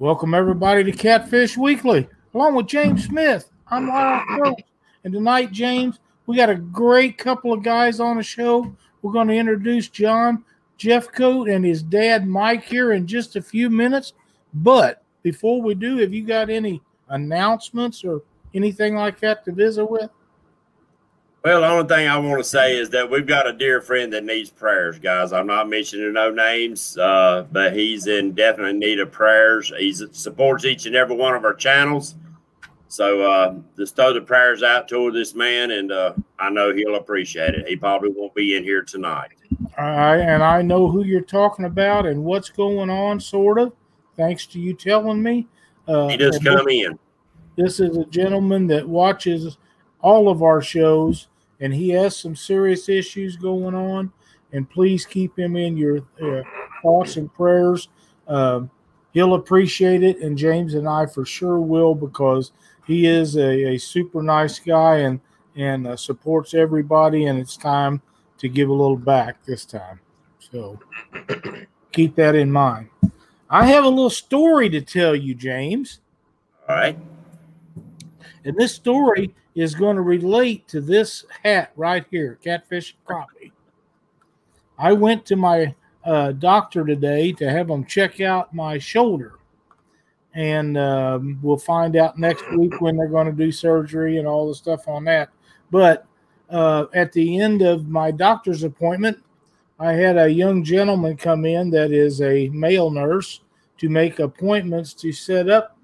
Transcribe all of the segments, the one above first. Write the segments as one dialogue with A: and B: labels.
A: Welcome everybody to Catfish Weekly, along with James Smith. I'm Lyle Coates, and tonight, James, we got a great couple of guys on the show. We're going to introduce John Jeff Jeffcoat and his dad Mike here in just a few minutes. But before we do, have you got any announcements or anything like that to visit with?
B: Well, the only thing I want to say is that we've got a dear friend that needs prayers, guys. I'm not mentioning no names, uh, but he's in definite need of prayers. He supports each and every one of our channels. So uh, just throw the prayers out toward this man, and uh, I know he'll appreciate it. He probably won't be in here tonight.
A: All right, and I know who you're talking about and what's going on, sort of, thanks to you telling me.
B: Uh, he just come
A: this,
B: in.
A: This is a gentleman that watches all of our shows, and he has some serious issues going on. And please keep him in your uh, thoughts and prayers. Um, he'll appreciate it, and James and I for sure will because he is a, a super nice guy and and uh, supports everybody. And it's time to give a little back this time. So keep that in mind. I have a little story to tell you, James.
B: All right.
A: And this story is going to relate to this hat right here, catfish crappie. I went to my uh, doctor today to have him check out my shoulder. And um, we'll find out next week when they're going to do surgery and all the stuff on that. But uh, at the end of my doctor's appointment, I had a young gentleman come in that is a male nurse to make appointments to set up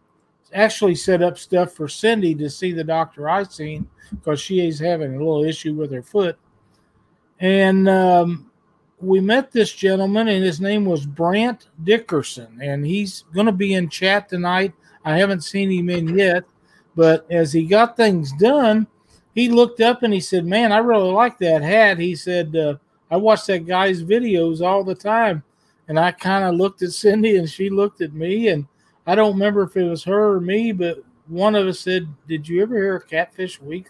A: actually set up stuff for Cindy to see the doctor I seen because she is having a little issue with her foot. And um, we met this gentleman, and his name was Brant Dickerson, and he's going to be in chat tonight. I haven't seen him in yet, but as he got things done, he looked up and he said, "Man, I really like that hat." He said, uh, "I watch that guy's videos all the time." And I kind of looked at Cindy, and she looked at me, and I don't remember if it was her or me, but one of us said, Did you ever hear of Catfish Week?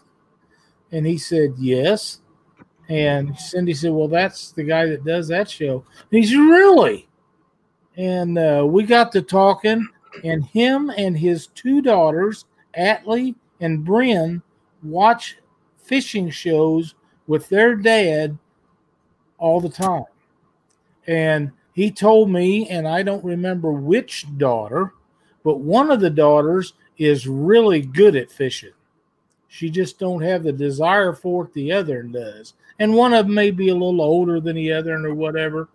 A: And he said, Yes. And Cindy said, Well, that's the guy that does that show. And he's really. And uh, we got to talking, and him and his two daughters, Atlee and Bryn, watch fishing shows with their dad all the time. And he told me, and I don't remember which daughter, but one of the daughters is really good at fishing. She just don't have the desire for it the other does. And one of them may be a little older than the other or whatever.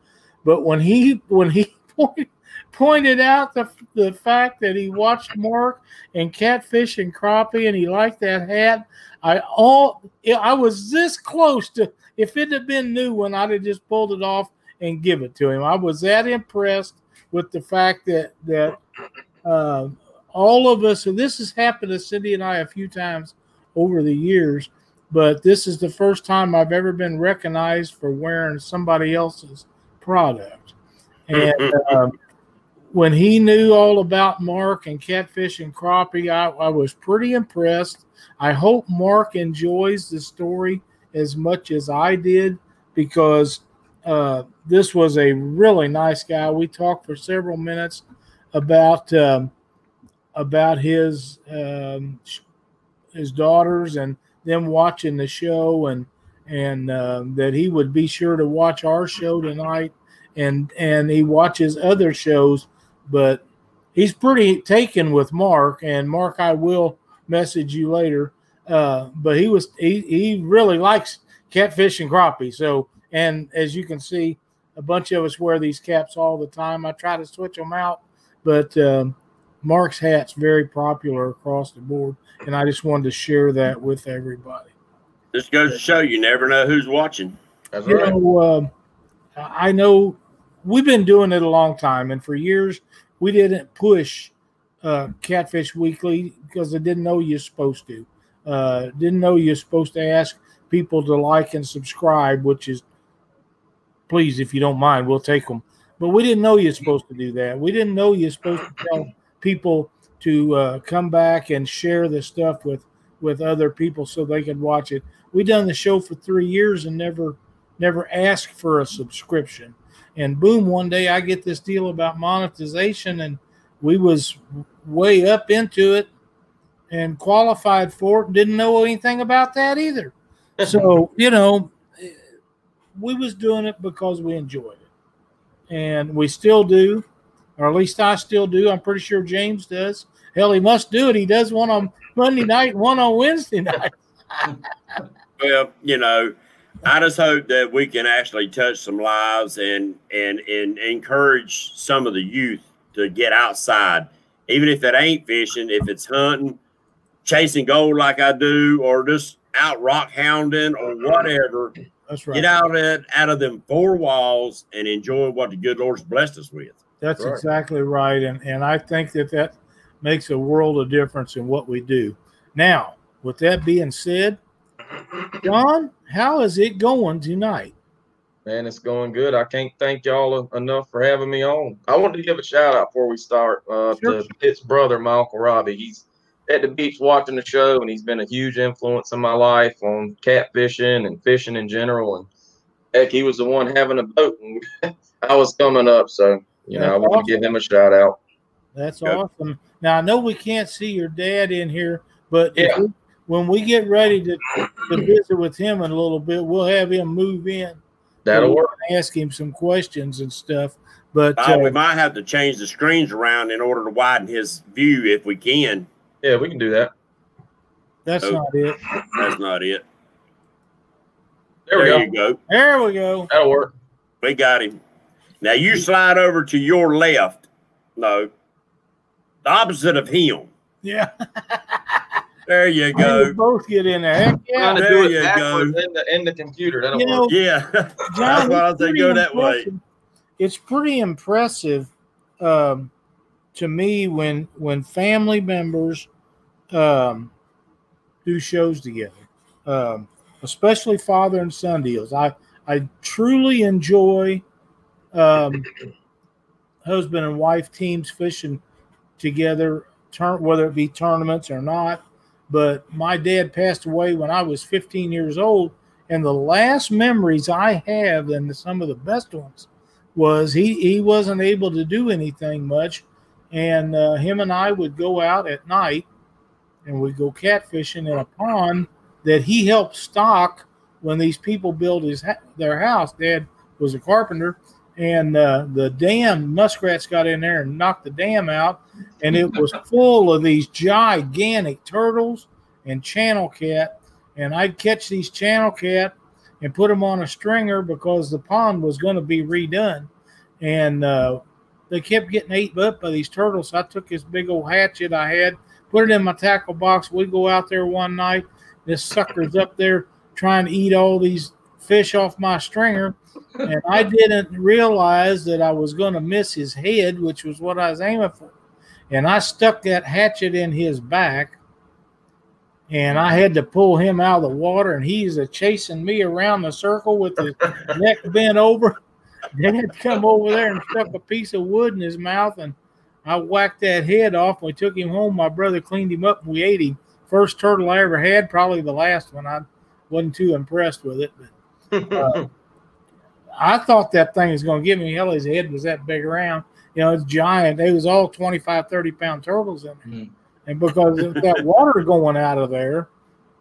A: But when he when he pointed out the, the fact that he watched Mark and catfish and crappie and he liked that hat, I all I was this close to if it had been new one, I'd have just pulled it off and give it to him. I was that impressed with the fact that that uh, all of us, and this has happened to Cindy and I a few times over the years, but this is the first time I've ever been recognized for wearing somebody else's product. And um, when he knew all about Mark and catfish and crappie, I, I was pretty impressed. I hope Mark enjoys the story as much as I did because uh, this was a really nice guy. We talked for several minutes about um, about his um, his daughters and them watching the show and and uh, that he would be sure to watch our show tonight and and he watches other shows but he's pretty taken with mark and mark i will message you later. Uh, but he was he, he really likes catfish and crappie. So and as you can see a bunch of us wear these caps all the time. I try to switch them out but um, Mark's hat's very popular across the board, and I just wanted to share that with everybody.
B: This goes to show you never know who's watching.
A: That's you right. Know, um, I know we've been doing it a long time, and for years we didn't push uh, Catfish Weekly because I didn't know you're supposed to. Uh, didn't know you're supposed to ask people to like and subscribe, which is please, if you don't mind, we'll take them. But we didn't know you're supposed to do that. We didn't know you're supposed to tell people to uh, come back and share the stuff with with other people so they could watch it. We done the show for three years and never never asked for a subscription. And boom, one day I get this deal about monetization, and we was way up into it and qualified for it didn't know anything about that either. So, you know, we was doing it because we enjoyed it. And we still do, or at least I still do. I'm pretty sure James does. Hell, he must do it. He does one on Monday night one on Wednesday night.
B: well, you know, I just hope that we can actually touch some lives and and and encourage some of the youth to get outside, even if it ain't fishing, if it's hunting, chasing gold like I do, or just out rock hounding or whatever.
A: That's right.
B: Get out of it, out of them four walls and enjoy what the good Lord's blessed us with.
A: That's right. exactly right, and and I think that that makes a world of difference in what we do. Now, with that being said, John, how is it going tonight?
C: Man, it's going good. I can't thank y'all enough for having me on. I wanted to give a shout out before we start uh, sure. to Pitt's brother, my uncle Robbie. He's at the beach watching the show, and he's been a huge influence in my life on catfishing and fishing in general. And heck, he was the one having a boat, and I was coming up. So, you That's know, I want awesome. to give him a shout out.
A: That's awesome. Now, I know we can't see your dad in here, but yeah. we, when we get ready to, to visit with him in a little bit, we'll have him move in.
C: That'll work.
A: Ask him some questions and stuff. But
B: uh, uh, we might have to change the screens around in order to widen his view if we can.
C: Yeah, we can do that.
A: That's not it.
B: That's not it.
C: There, there
B: you go.
A: There we go.
C: That'll work.
B: We got him. Now you slide over to your left. No, the opposite of him.
A: Yeah.
B: there you go.
A: both get in there. Heck
C: yeah. there you go. In the, in the computer. That'll
B: you know,
C: work.
B: Yeah. John, That's why I say go that way.
A: It's pretty impressive um, to me when when family members um, do shows together, um, especially father and son deals. I I truly enjoy um, husband and wife teams fishing together, turn whether it be tournaments or not. But my dad passed away when I was 15 years old, and the last memories I have, and some of the best ones, was he he wasn't able to do anything much, and uh, him and I would go out at night, and we'd go catfishing in a pond that he helped stock when these people built his their house. Dad was a carpenter, and uh, the dam muskrats got in there and knocked the dam out, and it was full of these gigantic turtles and channel cat. And I'd catch these channel cat and put them on a stringer because the pond was going to be redone, and uh, they kept getting eaten up by these turtles. So I took this big old hatchet I had, put it in my tackle box. We go out there one night. This sucker's up there trying to eat all these fish off my stringer and I didn't realize that I was going to miss his head, which was what I was aiming for. And I stuck that hatchet in his back, and I had to pull him out of the water, and he's a chasing me around the circle with his neck bent over. Dad come over there and stuck a piece of wood in his mouth, and I whacked that head off. We took him home. My brother cleaned him up, and we ate him. First turtle I ever had, probably the last one. I wasn't too impressed with it, but uh, I thought that thing was going to give me hell. His head was that big around. You know, it's giant. They was all 25, 30 pound turtles in there. Mm. And because of that water going out of there,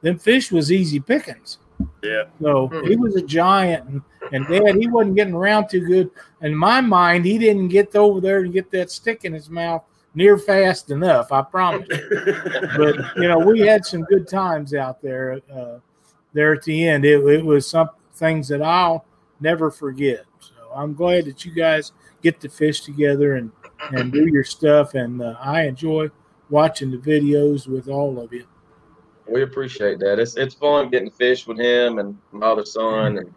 A: then fish was easy pickings.
B: Yeah.
A: So mm. he was a giant. And, and dad, he wasn't getting around too good. In my mind, he didn't get over there and get that stick in his mouth near fast enough. I promise. You. But, you know, we had some good times out there. Uh, there at the end, it, it was some things that I'll never forget. So I'm glad that you guys get to fish together and and do your stuff. And uh, I enjoy watching the videos with all of you.
C: We appreciate that. It's it's fun getting to fish with him and my other son and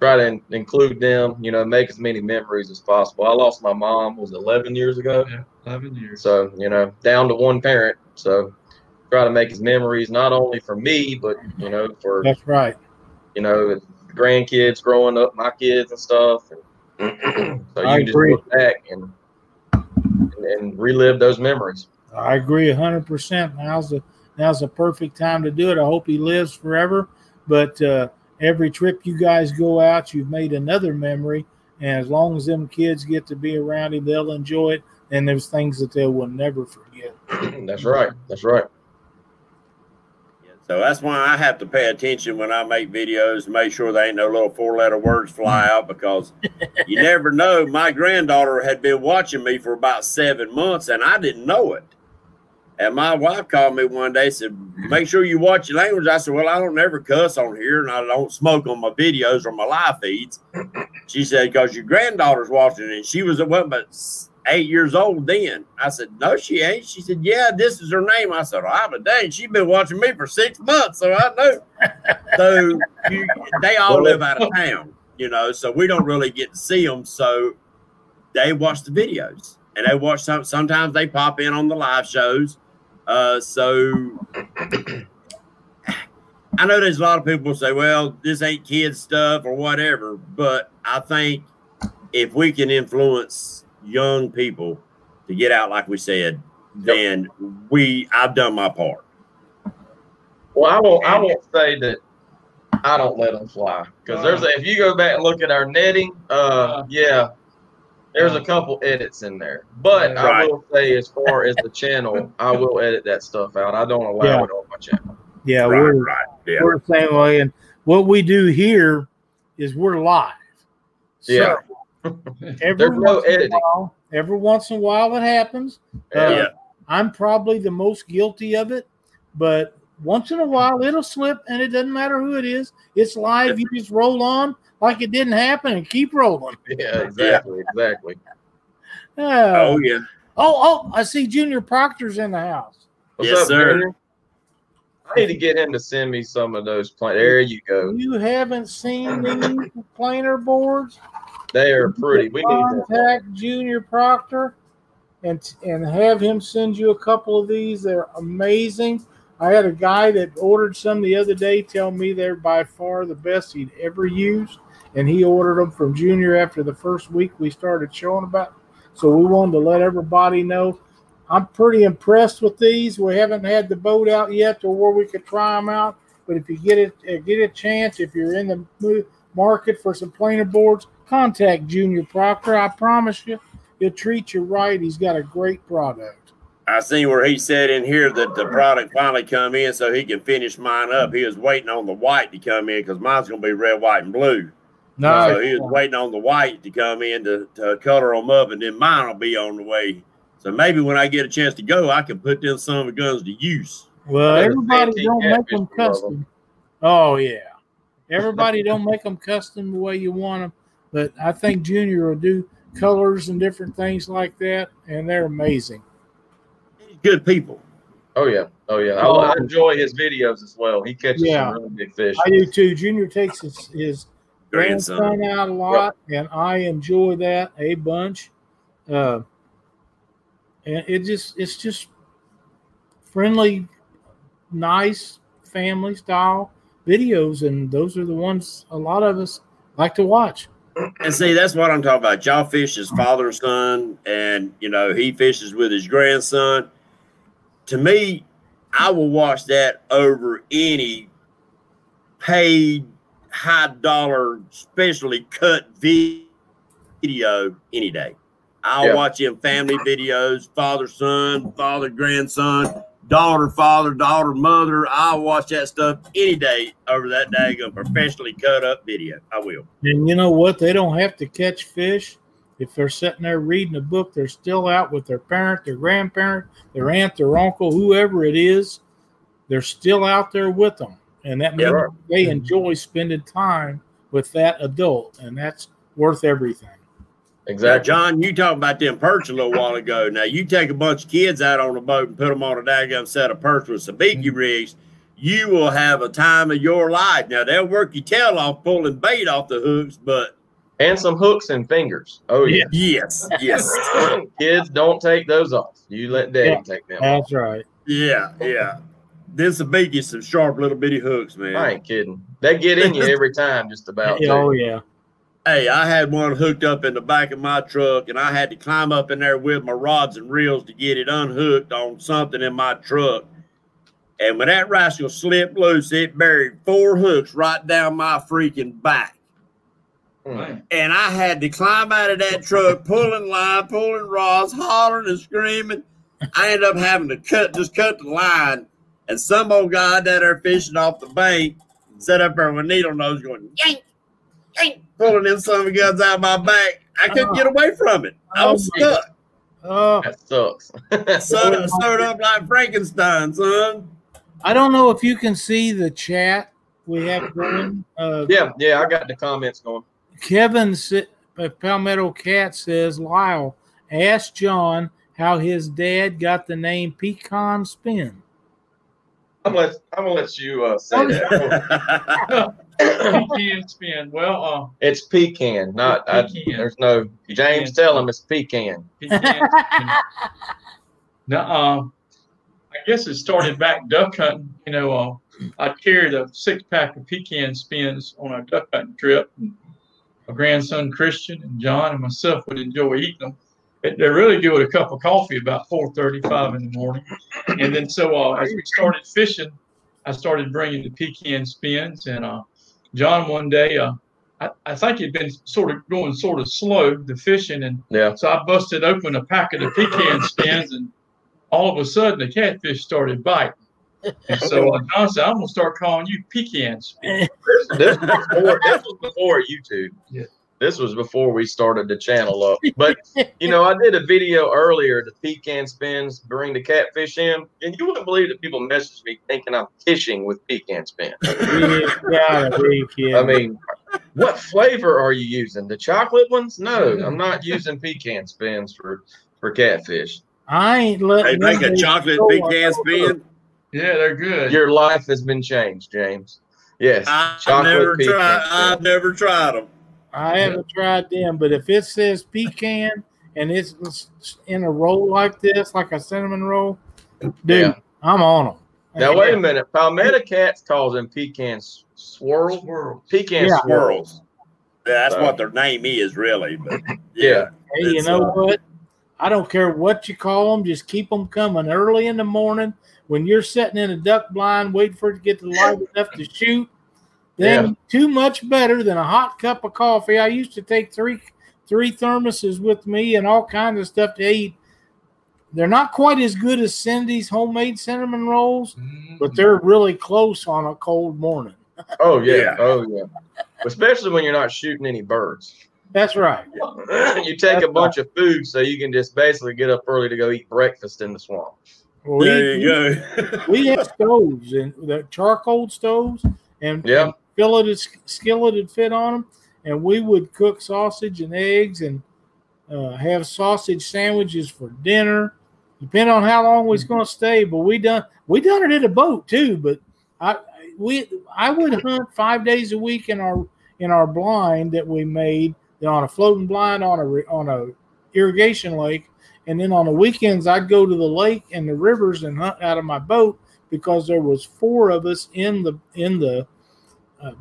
C: try to in, include them. You know, make as many memories as possible. I lost my mom was 11 years ago.
D: Yeah, 11 years.
C: So you know, down to one parent. So try to make his memories not only for me, but you know, for
A: that's right.
C: You know, grandkids growing up, my kids and stuff. And so you I can just look back and, and, and relive those memories.
A: I agree hundred percent. Now's the now's the perfect time to do it. I hope he lives forever. But uh, every trip you guys go out, you've made another memory. And as long as them kids get to be around him, they'll enjoy it. and there's things that they will never forget.
C: That's right. That's right.
B: So that's why I have to pay attention when I make videos, make sure there ain't no little four letter words fly out because you never know. My granddaughter had been watching me for about seven months and I didn't know it. And my wife called me one day, said, Make sure you watch your language. I said, Well, I don't ever cuss on here and I don't smoke on my videos or my live feeds. She said, Because your granddaughter's watching and she was what but eight years old then. I said, No, she ain't. She said, Yeah, this is her name. I said, I'm a dang, she's been watching me for six months, so I know. so you, they all live out of town, you know, so we don't really get to see them. So they watch the videos and they watch some sometimes they pop in on the live shows. Uh, so I know there's a lot of people say, well, this ain't kids stuff or whatever, but I think if we can influence young people to get out, like we said, then we I've done my part.
C: Well, I won't. I won't say that I don't let them fly because there's a, if you go back and look at our netting, uh, yeah, there's a couple edits in there. But right. I will say, as far as the channel, I will edit that stuff out. I don't allow yeah. it on my channel.
A: Yeah, right, we're right. Yeah. we're the same way, and what we do here is we're live.
C: So yeah.
A: Every no editing. While, every once in a while it happens. Uh, yeah. I'm probably the most guilty of it, but once in a while it'll slip and it doesn't matter who it is. It's live. You just roll on like it didn't happen and keep rolling.
C: Yeah, exactly. Exactly.
B: Uh, oh, yeah.
A: Oh, oh, I see Junior Proctor's in the house.
B: What's yes, up, sir. Junior?
C: I need to get him to send me some of those planer. There you go.
A: You haven't seen these planer boards?
C: They are pretty. We
A: contact need Junior Proctor and and have him send you a couple of these. They're amazing. I had a guy that ordered some the other day tell me they're by far the best he'd ever used, and he ordered them from Junior after the first week we started showing about. So we wanted to let everybody know. I'm pretty impressed with these. We haven't had the boat out yet to where we could try them out, but if you get it, uh, get a chance, if you're in the market for some planer boards, contact Junior Proctor. I promise you, he'll treat you right. He's got a great product.
B: I seen where he said in here that the product finally come in so he can finish mine up. He was waiting on the white to come in because mine's gonna be red, white, and blue. No, so he was waiting on the white to come in to, to color them up, and then mine will be on the way. So maybe when I get a chance to go, I can put them some of the guns to use.
A: Well, everybody don't make them custom. Oh yeah, everybody don't make them custom the way you want them. But I think Junior will do colors and different things like that, and they're amazing.
B: Good people.
C: Oh yeah, oh yeah. I, I enjoy his videos as well. He catches yeah, some really big fish.
A: I do too. Junior takes his, his grandson. grandson out a lot, yep. and I enjoy that a bunch. Uh, and it just it's just friendly, nice family style videos, and those are the ones a lot of us like to watch.
B: And see, that's what I'm talking about. Y'all fish as father and son, and you know, he fishes with his grandson. To me, I will watch that over any paid high dollar, specially cut video any day. I'll yeah. watch him family videos, father, son, father, grandson daughter, father, daughter, mother. I'll watch that stuff any day over that daggone professionally cut up video. I will.
A: And you know what? They don't have to catch fish. If they're sitting there reading a book, they're still out with their parent, their grandparent, their aunt, their uncle, whoever it is. They're still out there with them. And that means yeah. they enjoy spending time with that adult. And that's worth everything.
B: Exactly. Now, John, you talked about them perch a little while ago. Now, you take a bunch of kids out on a boat and put them on a daggum set of perch with sabiki mm-hmm. rigs, you will have a time of your life. Now, they'll work your tail off pulling bait off the hooks, but.
C: And some hooks and fingers. Oh, yeah.
B: Yes. Yes.
C: kids, don't take those off. You let daddy yeah, take them
A: That's
C: off.
A: right.
B: Yeah. Yeah. This sabiki, some sharp little bitty hooks, man.
C: I ain't kidding. They get in you every time, just about.
A: oh, yeah.
B: Hey, I had one hooked up in the back of my truck, and I had to climb up in there with my rods and reels to get it unhooked on something in my truck. And when that rascal slipped loose, it buried four hooks right down my freaking back.
C: Mm.
B: and I had to climb out of that truck, pulling line, pulling rods, hollering and screaming. I ended up having to cut, just cut the line, and some old guy that are fishing off the bank set up there with needle nose going yank, yank, pulling them son of a guns out of my back. I couldn't get away from it. I was
A: Oh,
B: stuck.
A: Oh,
C: That sucks.
B: Sewed, sewed up like Frankenstein, son.
A: I don't know if you can see the chat we have going. Uh,
C: yeah, yeah, I got the comments going.
A: Kevin uh, Palmetto Cat says, Lyle, ask John how his dad got the name Pecan Spin.
C: I'm gonna let I'm gonna let you uh, say that.
D: pecan spin. Well, uh,
C: it's pecan, not I,
D: Pecan.
C: there's no James. Tell him it's pecan.
D: pecan spin. Now, uh, I guess it started back duck hunting. You know, uh, I carried a six pack of pecan spins on a duck hunting trip. And my grandson Christian and John and myself would enjoy eating them. It, they're really good with a cup of coffee about 4:35 in the morning. And then so uh, as we started fishing, I started bringing the pecan spins. And uh, John one day, uh, I, I think he'd been sort of going sort of slow the fishing, and
C: Yeah.
D: so I busted open a pack of the pecan spins, and all of a sudden the catfish started biting. And so uh, John said, "I'm gonna start calling you pecan spin."
C: This, this was before this was before YouTube.
D: Yeah.
C: This was before we started the channel up. But you know, I did a video earlier, the pecan spins bring the catfish in, and you wouldn't believe that people message me thinking I'm fishing with pecan spins.
A: You gotta be kidding.
C: I mean, what flavor are you using? The chocolate ones? No, I'm not using pecan spins for for catfish.
A: I ain't
B: They make a chocolate
A: go
B: pecan spin.
D: Yeah, they're good.
C: Your life has been changed, James. Yes,
B: I've
C: chocolate
B: never
C: pecan
B: tried. I've never tried them.
A: I haven't tried them, but if it says pecan and it's in a roll like this, like a cinnamon roll, dude,
C: Yeah.
A: I'm on them.
C: Now wait a minute. Palmetto Cats calls them pecan s- swirl.
D: Swirl.
C: Pecan
A: Yeah.
C: swirls.
B: That's
C: So-
B: what their name is, really. But
C: Yeah.
A: Hey, you know
B: uh,
A: what? I don't care what you call them. Just keep them coming early in the morning when you're sitting in a duck blind waiting for it to get to light enough to shoot. Then too much better than a hot cup of coffee. I used to take three three thermoses with me and all kinds of stuff to eat. They're not quite as good as Cindy's homemade cinnamon rolls, but mm. they're really close on a cold morning.
C: Oh yeah.
B: Yeah.
C: Oh yeah. Especially when you're not shooting any birds.
A: That's right.
C: you take a bunch of food so you can just basically get up early to go eat breakfast in the swamp.
A: We-
B: there you go.
A: we have stoves and the charcoal stoves and,
C: Yeah.
A: and skillet would fit on them and we would cook sausage and eggs and uh, have sausage sandwiches for dinner. Depending on how long we was going to stay but we done we done it in a boat too but i we i would hunt five days a week in our in our blind that we made on a floating blind on a on a irrigation lake and then on the weekends i'd go to the lake and the rivers and hunt out of my boat because there was four of us in the in the uh,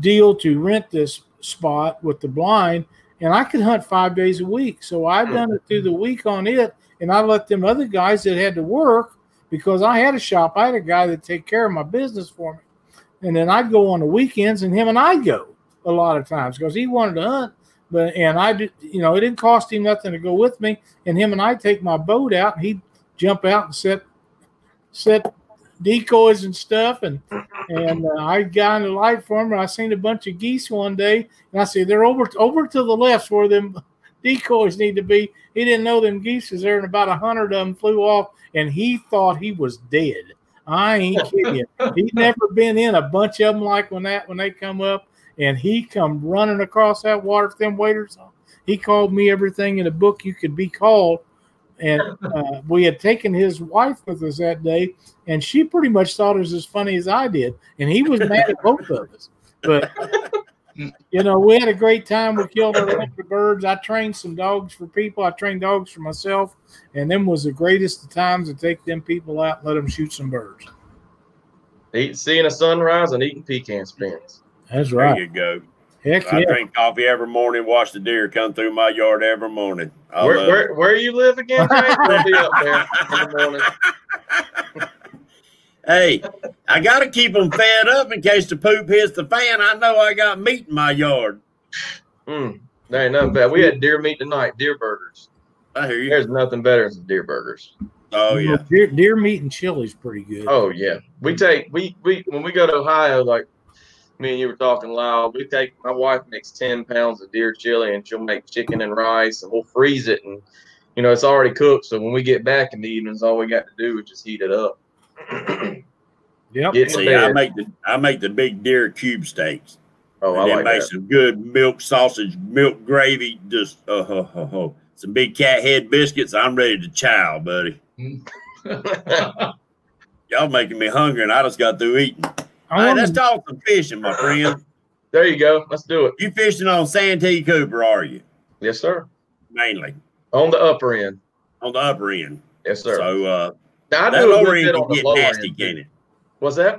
A: deal to rent this spot with the blind and i could hunt five days a week. So I've done it through the week on it and i let them other guys that had to work because i had a shop i had a guy that take care of my business for me. And then i'd go on the weekends and him and i'd go a lot of times because he wanted to hunt but and i did you know it didn't cost him nothing to go with me and him and i take my boat out and he'd jump out and set set decoys and stuff and and uh, I got in the light for him and I seen a bunch of geese one day and I said they're over over to the left where them decoys need to be. He didn't know them geese was there and about a hundred of them flew off and he thought he was dead. I ain't kidding you. He'd never been in a bunch of them like when that when they come up and he come running across that water with them waders on. He called me everything in a book you could be called. And uh, we had taken his wife with us that day, and she pretty much thought it was as funny as I did. And he was mad at both of us. But you know, we had a great time. We killed a bunch of birds. I trained some dogs for people. I trained dogs for myself, and them was the greatest of times to take them people out and let them shoot some birds.
C: Eat, seeing a sunrise and eating pecan spins.
A: That's
B: There
A: right.
B: you go.
A: Heck
B: I
A: yeah.
B: drink coffee every morning. Watch the deer come through my yard every morning. I
C: Where, where where you live again, James? We'll be up there in the morning.
B: Hey, I got to keep them fed up in case the poop hits the fan. I know I got meat in my yard.
C: Mm, there ain't nothing bad. We had deer meat tonight, deer burgers.
B: I hear you.
C: There's nothing better than deer burgers.
B: Oh yeah.
A: Deer, deer meat and chili's pretty good.
C: Oh yeah, we take we we when we go to Ohio, like me and you were talking loud. We take my wife makes ten pounds of deer chili, and she'll make chicken and rice, and we'll freeze it, and you know it's already cooked. So when we get back in the evenings, all we got to do is just heat it up.
A: Yep.
C: Get
B: See. I make the I make the big deer cube steaks.
C: oh, I
B: and then
C: like
B: make
C: that.
B: some good milk sausage, milk gravy, just uh, ho, ho, ho. some big cat head biscuits. I'm ready to chow, buddy. Y'all making me hungry, and I just got through eating.
A: I
B: All right,
A: wanna-
B: let's talk some fishing, my friend.
C: there you go. Let's do it.
B: You fishing on Santee Cooper, are you?
C: Yes, sir.
B: Mainly
C: On the upper end.
B: on the upper end.
C: Yes, sir.
B: So uh,
C: now I
B: that lower end can get nasty,
C: end.
B: can it?
C: What's that?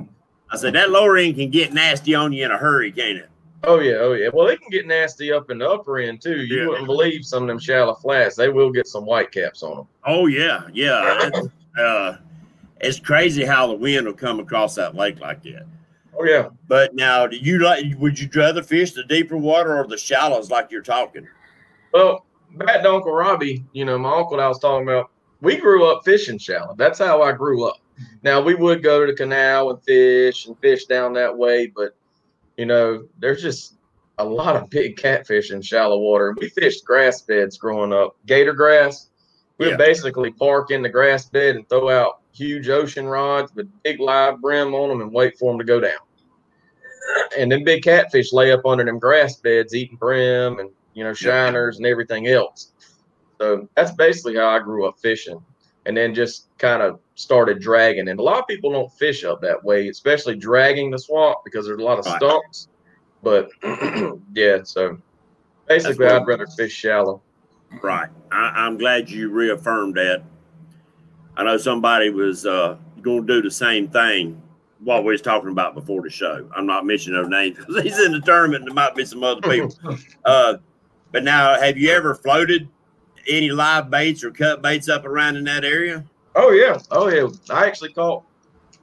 B: I said that lower end can get nasty on you in a hurry, can it?
C: Oh yeah, oh yeah. Well, they can get nasty up in the upper end too. You
B: Yeah.
C: wouldn't believe some of them shallow flats. They will get some white caps on them.
B: Oh yeah, yeah. It's, uh, it's crazy how the wind will come across that lake like that.
C: Oh yeah.
B: But now, do you like? Would you rather fish the deeper water or the shallows, like you're talking?
C: Well, back to Uncle Robbie, you know, my uncle that I was talking about, we grew up fishing shallow. That's how I grew up. Now we would go to the canal and fish and fish down that way, but you know, there's just a lot of big catfish in shallow water. We fished grass beds growing up, gator grass. We
B: Yeah.
C: would basically park in the grass bed and throw out huge ocean rods with big live brim on them and wait for them to go down. And then big catfish lay up under them grass beds eating brim and you know shiners and everything else. So that's basically how I grew up fishing, and then just kind of started dragging. And a lot of people don't fish up that way, especially dragging the swamp because there's a lot of
B: Right.
C: stumps. But yeah, so basically, I'd rather fish shallow.
B: Right. I, I'm glad you reaffirmed that. I know somebody was uh, going to do the same thing. What we was talking about before the show. I'm not mentioning no names because he's in the tournament. and There might be some other people. uh, but now, have you ever floated any live baits or cut baits up around in that area?
C: Oh yeah, oh yeah. I actually caught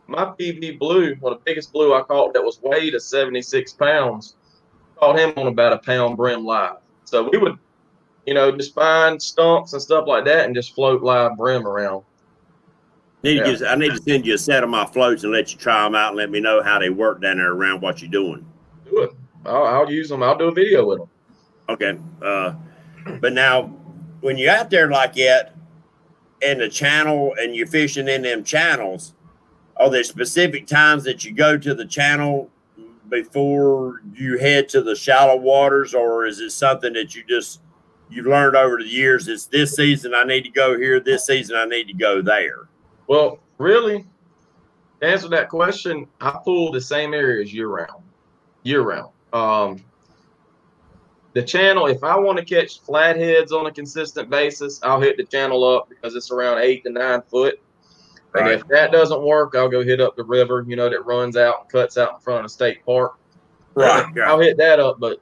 C: my PB blue, one of the biggest blue I caught that was weighed at 76 pounds. Caught him on about a pound brim live. So we would, you know, just find stumps and stuff like that and just float live brim around.
B: Need to
C: Yeah.
B: get, I need to send you a set of my floats and let you try them out and let me know how they work down there around what you're doing.
C: Do it. I'll, I'll use them. I'll do a video with them.
B: Okay. Uh, but now, when you're out there like that in the channel and you're fishing in them channels, are there specific times that you go to the channel before you head to the shallow waters, or is it something that you just you've learned over the years? It's this season I need to go here. This season I need to go there.
C: Well, really, to answer that question, I pull the same areas year round. Year round. Um, the channel, if I want to catch flatheads on a consistent basis, I'll hit the channel up because it's around eight to nine foot. And if that doesn't work, I'll go hit up the river, you know, that runs out and cuts out in front of the state park.
B: Right.
C: I'll hit that up, but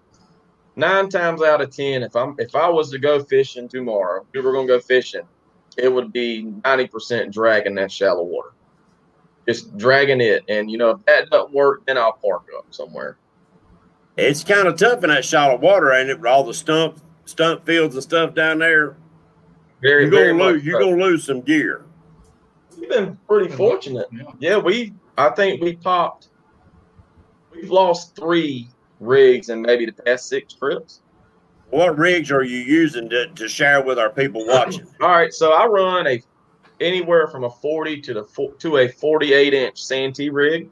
C: nine times out of ten, if I'm if I was to go fishing tomorrow, we were gonna go fishing, it would be ninety percent dragging that shallow water. Just dragging it. And you know, if that doesn't work, then I'll park up somewhere.
B: It's kind of tough in that shallow water, ain't it? With all the stump stump fields and stuff down there,
C: Very,
B: you're
C: very
B: gonna lose. You're gonna lose some gear.
C: We've been pretty fortunate.
D: Yeah.
C: Yeah, we I think we popped we've lost three rigs in maybe the past six trips.
B: What rigs are you using to, to share with our people watching?
C: All right, so I run a anywhere from a 40 to the to a 48 inch Santee rig.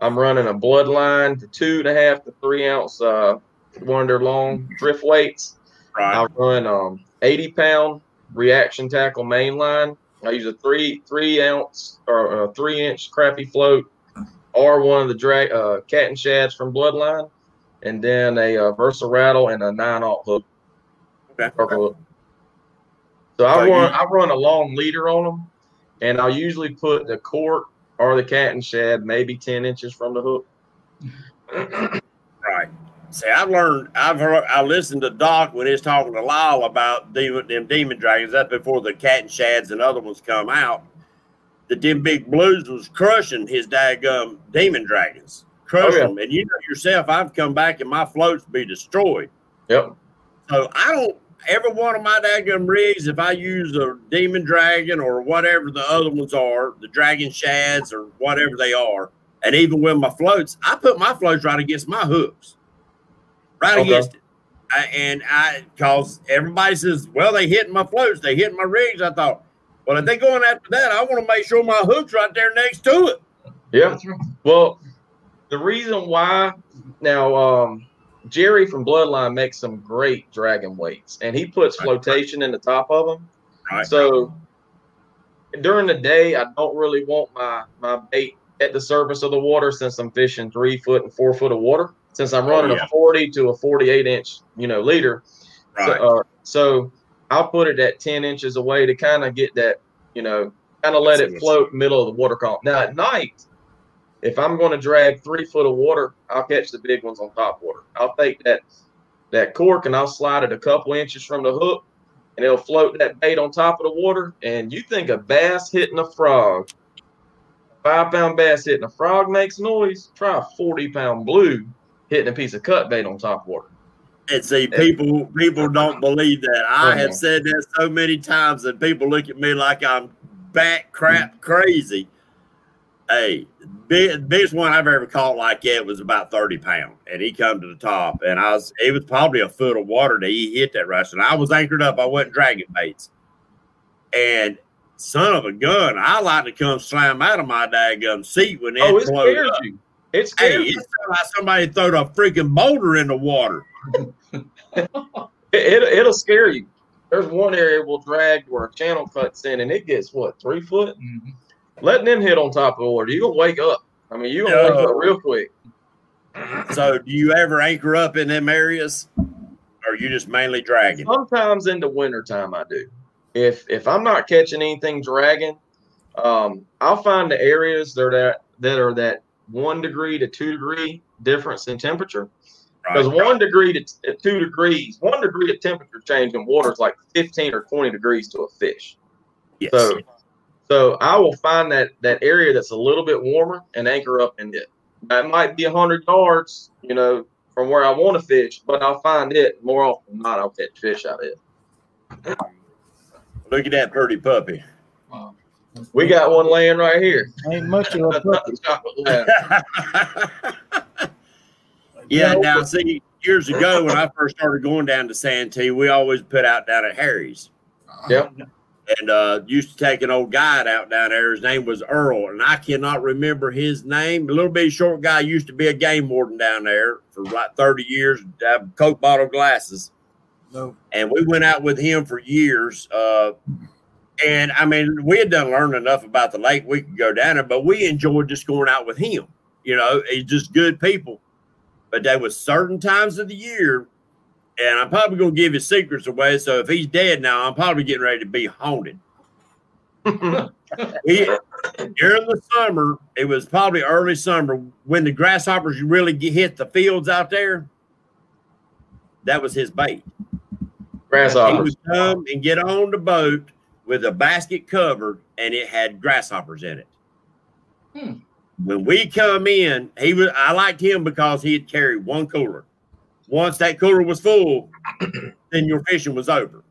C: I'm running a bloodline to two and a half to three ounce uh their long drift weights.
B: Right.
C: I run um 80 pound reaction tackle mainline. I use a three three ounce or a three inch crappie float or one of the drag uh, cat and shads from Bloodline, and then a uh, Versa rattle and a nine aught hook.
B: Okay.
C: Hook. So I
B: So
C: run I run a long leader on them, and I'll usually put the cork or the cat and shad maybe ten inches from the hook.
B: Right. See, I've learned. I've heard. I listened to Doc when he's talking to Lyle about demon, them demon dragons. That's before the cat and shads and other ones come out. The them big blues was crushing his daggum demon dragons, crushing
C: Oh, yeah.
B: them. And you know yourself, I've come back and my floats be destroyed.
C: Yep.
B: So I don't every one of my daggum rigs, if I use a demon dragon or whatever the other ones are, the dragon shads or whatever they are, and even with my floats, I put my floats right against my hooks, right
C: Okay.
B: against it. I, and I, cause everybody says, well, they hitting my floats, they hitting my rigs. I thought, well, if they going after that, I want to make sure my hook's right there next to it.
C: Yeah. Well, the reason why now um, Jerry from Bloodline makes some great dragon weights, and he puts
B: Right.
C: flotation in the top of them.
B: Right.
C: So during the day, I don't really want my my bait at the surface of the water since I'm fishing three foot and four foot of water. Since I'm
B: Oh,
C: running
B: yeah.
C: a 40 to a 48 inch, you know, leader. So, uh, so I'll put it at 10 inches away to kind of get that, you know, kind of let it float middle of the water column. Now at night, if I'm going to drag three foot of water, I'll catch the big ones on top water. I'll take that that cork and I'll slide it a couple inches from the hook, and it'll float that bait on top of the water. And you think a bass hitting a frog, five pound bass hitting a frog makes noise? Try a 40 pound blue hitting a piece of cut bait on top water.
B: And see, people people don't believe that. I have
C: Uh-huh.
B: said that so many times that people look at me like I'm back crap crazy. Hey, big, biggest one I've ever caught like that was about 30 pound. And he come to the top. And I was it was probably a foot of water that he hit that rush. And I was anchored up. I wasn't dragging baits. And son of a gun, I like to come slam out of my daggum seat when it
C: Oh, it
B: blows
C: scares
B: up.
C: you. It
B: Hey,
C: scares
B: it
C: you.
B: sounded like somebody throwed a freaking boulder in the water.
C: It, it, it'll scare you. There's one area we'll drag where a channel cuts in and it gets what, three foot?
D: Mhm.
C: Letting them hit on top of the water, you're to wake up. I mean, you're to wake up real quick.
B: So, do you ever anchor up in them areas, or you just mainly dragging?
C: Sometimes in the wintertime, I do. If if I'm not catching anything dragging, um, I'll find the areas that are that, that are that one degree to two degree difference in temperature. Because
B: Right.
C: one degree to t- two degrees, one degree of temperature change in water is like 15 or 20 degrees to a fish.
B: Yes.
C: So, so I will find that that area that's a little bit warmer and anchor up in it. That might be hundred yards, you know, from where I want to fish, but I'll find it more often than not. I'll catch fish out of it.
B: Look at that pretty puppy.
D: Wow.
C: We got one laying right here.
A: Ain't much of a puppy.
C: Chocolate
B: yeah. Now, see, years ago when I first started going down to Santee, we always put out down at Harry's.
C: Yep.
B: And uh, used to take an old guide out down there. His name was Earl, and I cannot remember his name. A little bit short guy used to be a game warden down there for like 30 years, Coke bottle glasses.
A: No.
B: And we went out with him for years. Uh, and I mean, we had done learned enough about the lake. We could go down there, but we enjoyed just going out with him. You know, he's just good people. But there was certain times of the year and I'm probably gonna give his secrets away. So if he's dead now, I'm probably getting ready to be haunted. He, during the summer, it was probably early summer when the grasshoppers really get, hit the fields out there. That was his bait.
C: Grasshoppers.
B: He would come and get on the boat with a basket covered, and it had grasshoppers in it.
D: Hmm.
B: When we come in, he was. I liked him because he'd carry one cooler. Once that cooler was full, then your fishing was over.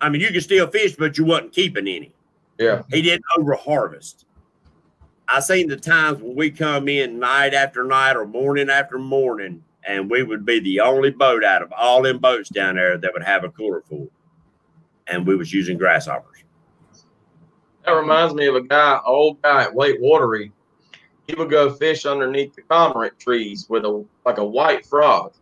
B: I mean, you could still fish, but you wasn't keeping any.
C: Yeah.
B: He didn't over harvest. I seen the times when we come in night after night or morning after morning, and we would be the only boat out of all them boats down there that would have a cooler full. And we was using grasshoppers.
C: That reminds me of a guy, old guy at White Watery. He would go fish underneath the cormorant trees with a like a white frog,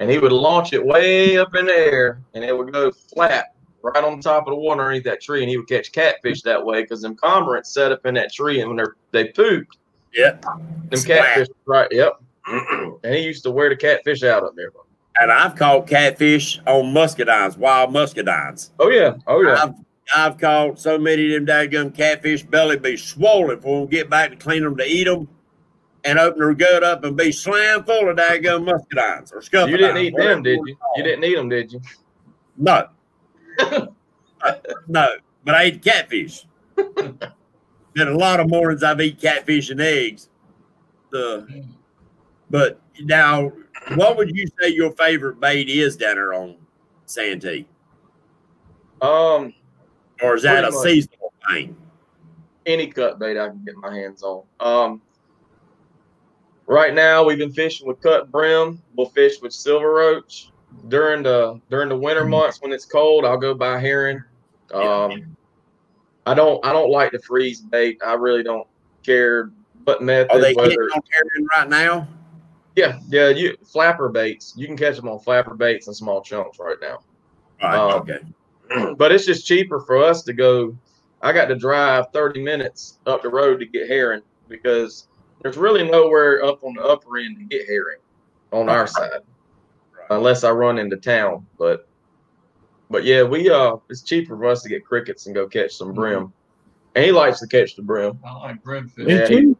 C: and he would launch it way up in the air, and it would go flat right on top of the water underneath that tree, and he would catch catfish that way because them cormorants set up in that tree, and when they they pooped,
B: Yep.
C: them catfish right, yep. and he used to wear the catfish out up there.
B: And I've caught catfish on muscadines, wild muscadines.
C: Oh yeah, oh yeah.
B: I've I've caught so many of them daggum catfish belly be swollen for them get back to clean them to eat them and open their gut up and be slam full of daggum muscadines or scuffadines.
C: You didn't eat them, did you? You didn't eat them, did you?
B: No. no, but I ate catfish. Been a lot of mornings I've eaten catfish and eggs. The But now, what would you say your favorite bait is down there on Santee?
C: Um,
B: or is that a
C: much.
B: seasonal thing?
C: any cut bait I can get my hands on. Um, right now we've been fishing with cut brim. We'll fish with silver roach during the during the winter months when it's cold. I'll go by herring. Um, I don't I don't like to freeze bait. I really don't care what method.
B: Are they
C: whether,
B: on carrying right now?
C: yeah, yeah. You flapper baits. You can catch them on flapper baits and small chunks right now.
B: Right.
C: Um,
B: okay.
C: but it's just cheaper for us to go. I got to drive 30 minutes up the road to get herring because there's really nowhere up on the upper end to get herring on our side unless I run into town. But but yeah, we uh it's cheaper for us to get crickets and go catch some brim. And he likes to catch the brim.
D: I like brimfish.
A: Me
C: Yeah,
A: too.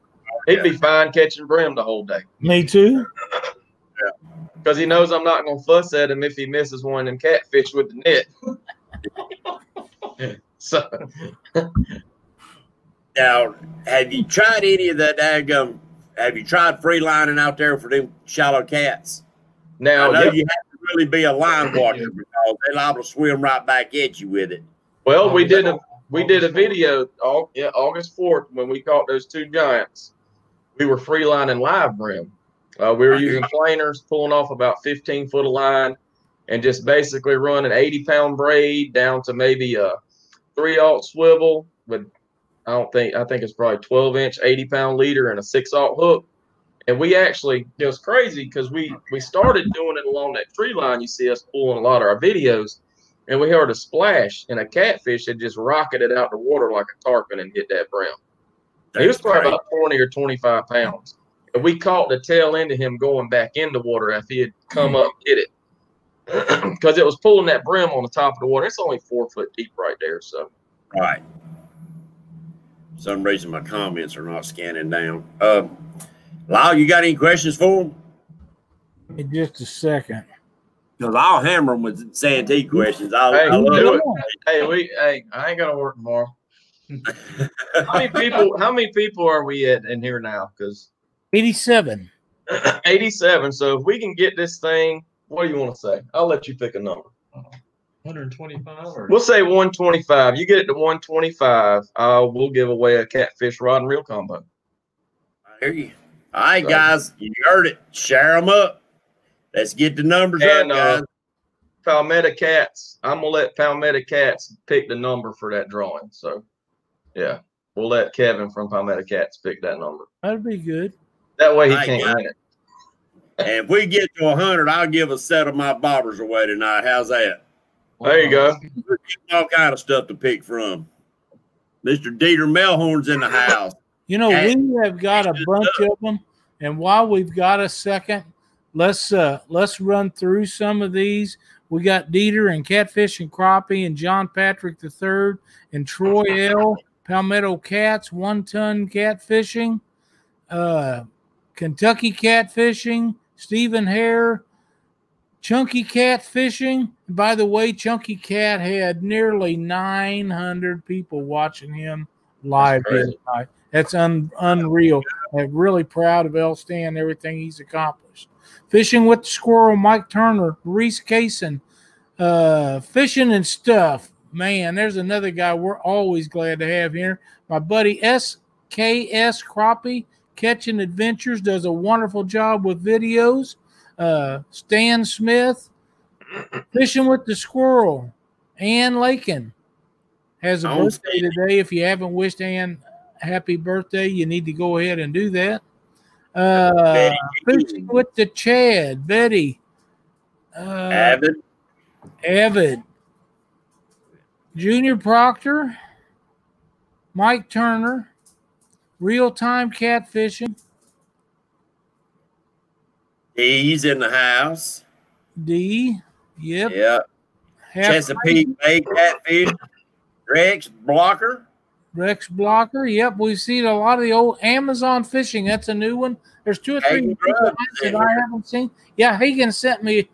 C: He'd be fine catching brim the whole day
A: Me too.
C: because he knows I'm not gonna fuss at him if he misses one of them catfish with the net. so
B: Now, have you tried any of that daggum? Have you tried free lining out there for them shallow cats?
C: now
B: I know
C: yep.
B: you have to really be a line watcher because they're liable to swim right back at you with it.
C: Well, we did a we did a video all yeah, August fourth when we caught those two giants. We were freelining live brim. Uh, we were using planers, pulling off about 15 foot of line, and just basically running 80 pound braid down to maybe a three aught swivel with I don't think I think it's probably 12 inch 80 pound leader and a six aught hook. And we actually it was crazy because we we started doing it along that tree line. You see us pulling a lot of our videos, and we heard a splash, and a catfish had just rocketed out the water like a tarpon and hit that brim. He was probably about 20 or 25 pounds. And we caught the tail end of him going back in the water after he had come up and hit it. Because it was pulling that brim on the top of the water. It's only four foot deep right there. So
B: Right. For some reason my comments are not scanning down. Uh, Lyle, you got any questions for him?
A: In just a second.
B: Because I'll hammer them with Santee questions. I,
C: Hey,
B: I love
C: do
B: it.
C: it. hey, we hey, I ain't gonna work tomorrow. How many people how many people are we at in here now? Because
A: 87.
C: 87. So if we can get this thing, what do you want to say? I'll let you pick a number.
D: 125 or
C: We'll say 125. You get it to 125. Uh, we'll give away a catfish rod and reel combo.
B: I hear you. All right, guys, you heard it. Share them up. Let's get the numbers
C: And,
B: up,
C: uh,
B: guys.
C: Palmetto Cats. I'm gonna let Palmetto Cats pick the number for that drawing. So, yeah, we'll let Kevin from Palmetto Cats pick that number.
A: That'd be good.
C: That way he
B: I
C: can't
B: got
C: win it.
B: and if we get to 100, I'll give a set of my bobbers away tonight. How's that?
C: There you go.
B: All kind of stuff to pick from. Mr. Dieter Melhorn's in the house.
A: You know,
B: Hey,
A: we have got a
B: good
A: bunch of them, and while we've got a second, let's uh let's run through some of these. We got Dieter and Catfish and Crappie and John Patrick III and Troy L. Palmetto Cats, one ton catfishing, uh, Kentucky catfishing, Stephen Hare, Chunky Cat fishing. By the way, Chunky Cat had nearly 900 people watching him live
C: That's
A: the other night. That's un, unreal. I'm really proud of El Stan, and everything he's accomplished. Fishing with the Squirrel, Mike Turner, Reese Cason, uh, fishing and stuff. Man, there's another guy we're always glad to have here. My buddy SKS Crappie, Catching Adventures, does a wonderful job with videos. Uh, Stan Smith, Fishing with the Squirrel, Ann Lakin has a
B: Oh,
A: birthday today. If you haven't wished Ann happy birthday, you need to go ahead and do that. Uh, fishing with the Chad, Betty, uh,
B: Avid.
A: Avid, Junior Proctor, Mike Turner, real time catfishing,
B: He's in the house.
A: D, yep,
B: Yeah.
A: Half
B: Chesapeake Bay Catfish. Rex Blocker.
A: Rex Blocker, yep. We've seen a lot of the old Amazon fishing. That's a new one. There's two or three
B: Hagen
A: new
B: Grubb
A: ones
B: is
A: that I haven't seen. Yeah, Hagen sent me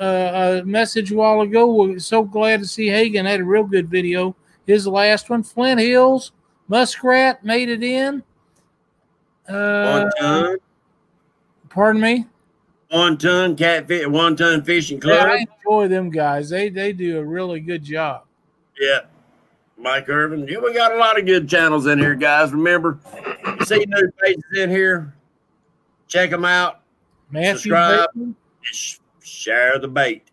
A: uh, a message a while ago. We're so glad to see Hagen had a real good video. His last one, Flint Hills, Muskrat made it in. Uh. Pardon me.
B: One ton catfish, one ton fishing club.
A: Yeah, I enjoy them guys. They they do a really good job.
B: Yeah. Mike Irvin. Yeah, we got a lot of good channels in here, guys. Remember, you see new pages in here. Check them out.
A: Matthew
B: Subscribe. Share the bait.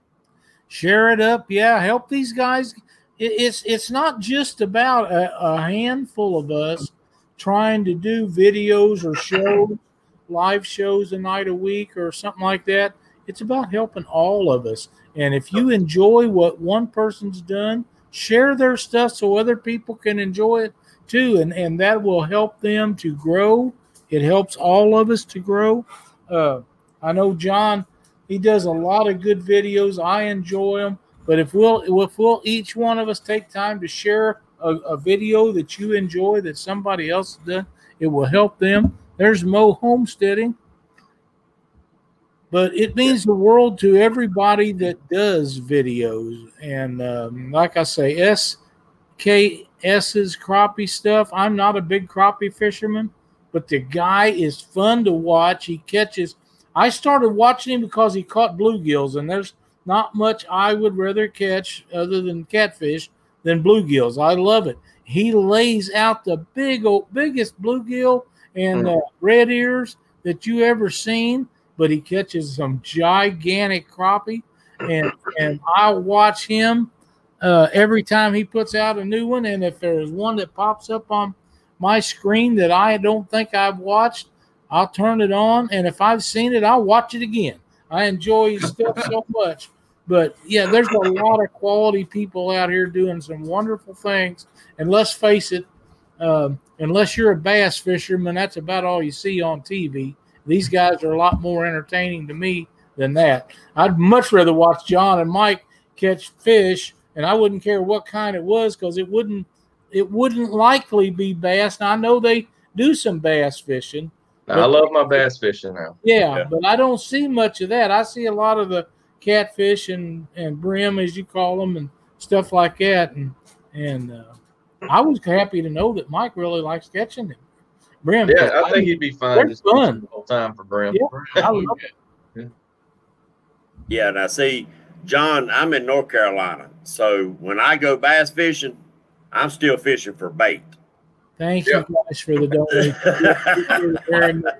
A: share it up. Yeah, help these guys. It, it's it's not just about a, a handful of us trying to do videos or shows, live shows a night a week or something like that. It's about helping all of us. And if you enjoy what one person's done, share their stuff so other people can enjoy it too. And and that will help them to grow. It helps all of us to grow. Uh, I know John, he does a lot of good videos. I enjoy them. But if we'll if we'll each one of us take time to share a, a video that you enjoy that somebody else done, it will help them. There's Mo Homesteading. But it means the world to everybody that does videos. And um, like I say, SKS's crappie stuff. I'm not a big crappie fisherman, but the guy is fun to watch. He catches. I started watching him because he caught bluegills, and there's not much I would rather catch other than catfish than bluegills. I love it. He lays out the big old, biggest bluegill and uh, red ears that you ever seen, but he catches some gigantic crappie, and and I watch him uh, every time he puts out a new one. And if there's one that pops up on my screen that I don't think I've watched, I'll turn it on, and if I've seen it, I'll watch it again. I enjoy his stuff so much. But yeah, there's a lot of quality people out here doing some wonderful things. And let's face it, um, unless you're a bass fisherman, that's about all you see on TV. These guys are a lot more entertaining to me than that. I'd much rather watch John and Mike catch fish, and I wouldn't care what kind it was because it wouldn't it wouldn't likely be bass. Now I know they do some bass fishing.
C: I love my bass fishing now.
A: Yeah,
B: Yeah.
A: but I don't see much of that. I see a lot of the catfish and and brim, as you call them, and stuff like that. And and uh, I was happy to know that Mike really likes catching them. Brim,
C: Yeah, I think he'd be fine.
A: They're
C: Just
A: fun.
C: fishing the whole time for Brim.
A: Yeah. I love it.
B: Yeah, now see, John, I'm in North Carolina. So when I go bass fishing, I'm still fishing for bait.
A: Thank
C: Yeah.
A: you guys for the donation. Appreciate it very much.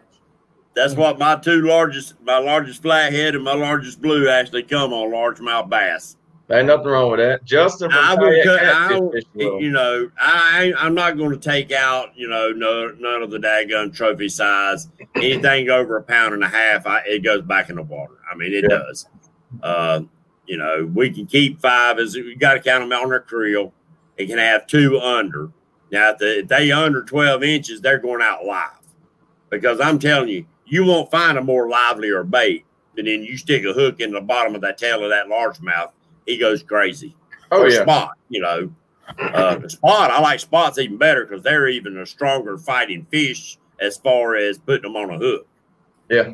B: That's what my two largest, my largest flathead and my largest blue actually come on largemouth bass.
C: Ain't nothing wrong with that. Justin
B: I would, cut, I would, you know, I I'm not going to take out, you know, no none of the daggone trophy size. Anything over a pound and a half, I, it goes back in the water. I mean, it
C: Yeah.
B: does. Uh, you know, we can keep five as we got to count them on our creel. It can have two under. Now, if, the, if they under 12 inches, they're going out live because I'm telling you, you won't find a more livelier bait than then you stick a hook in the bottom of that tail of that largemouth. He goes crazy
C: oh
B: or
C: yeah,
B: spot, you know. Uh, the spot, I like spots even better because they're even a stronger fighting fish as far as putting them on a hook.
C: Yeah.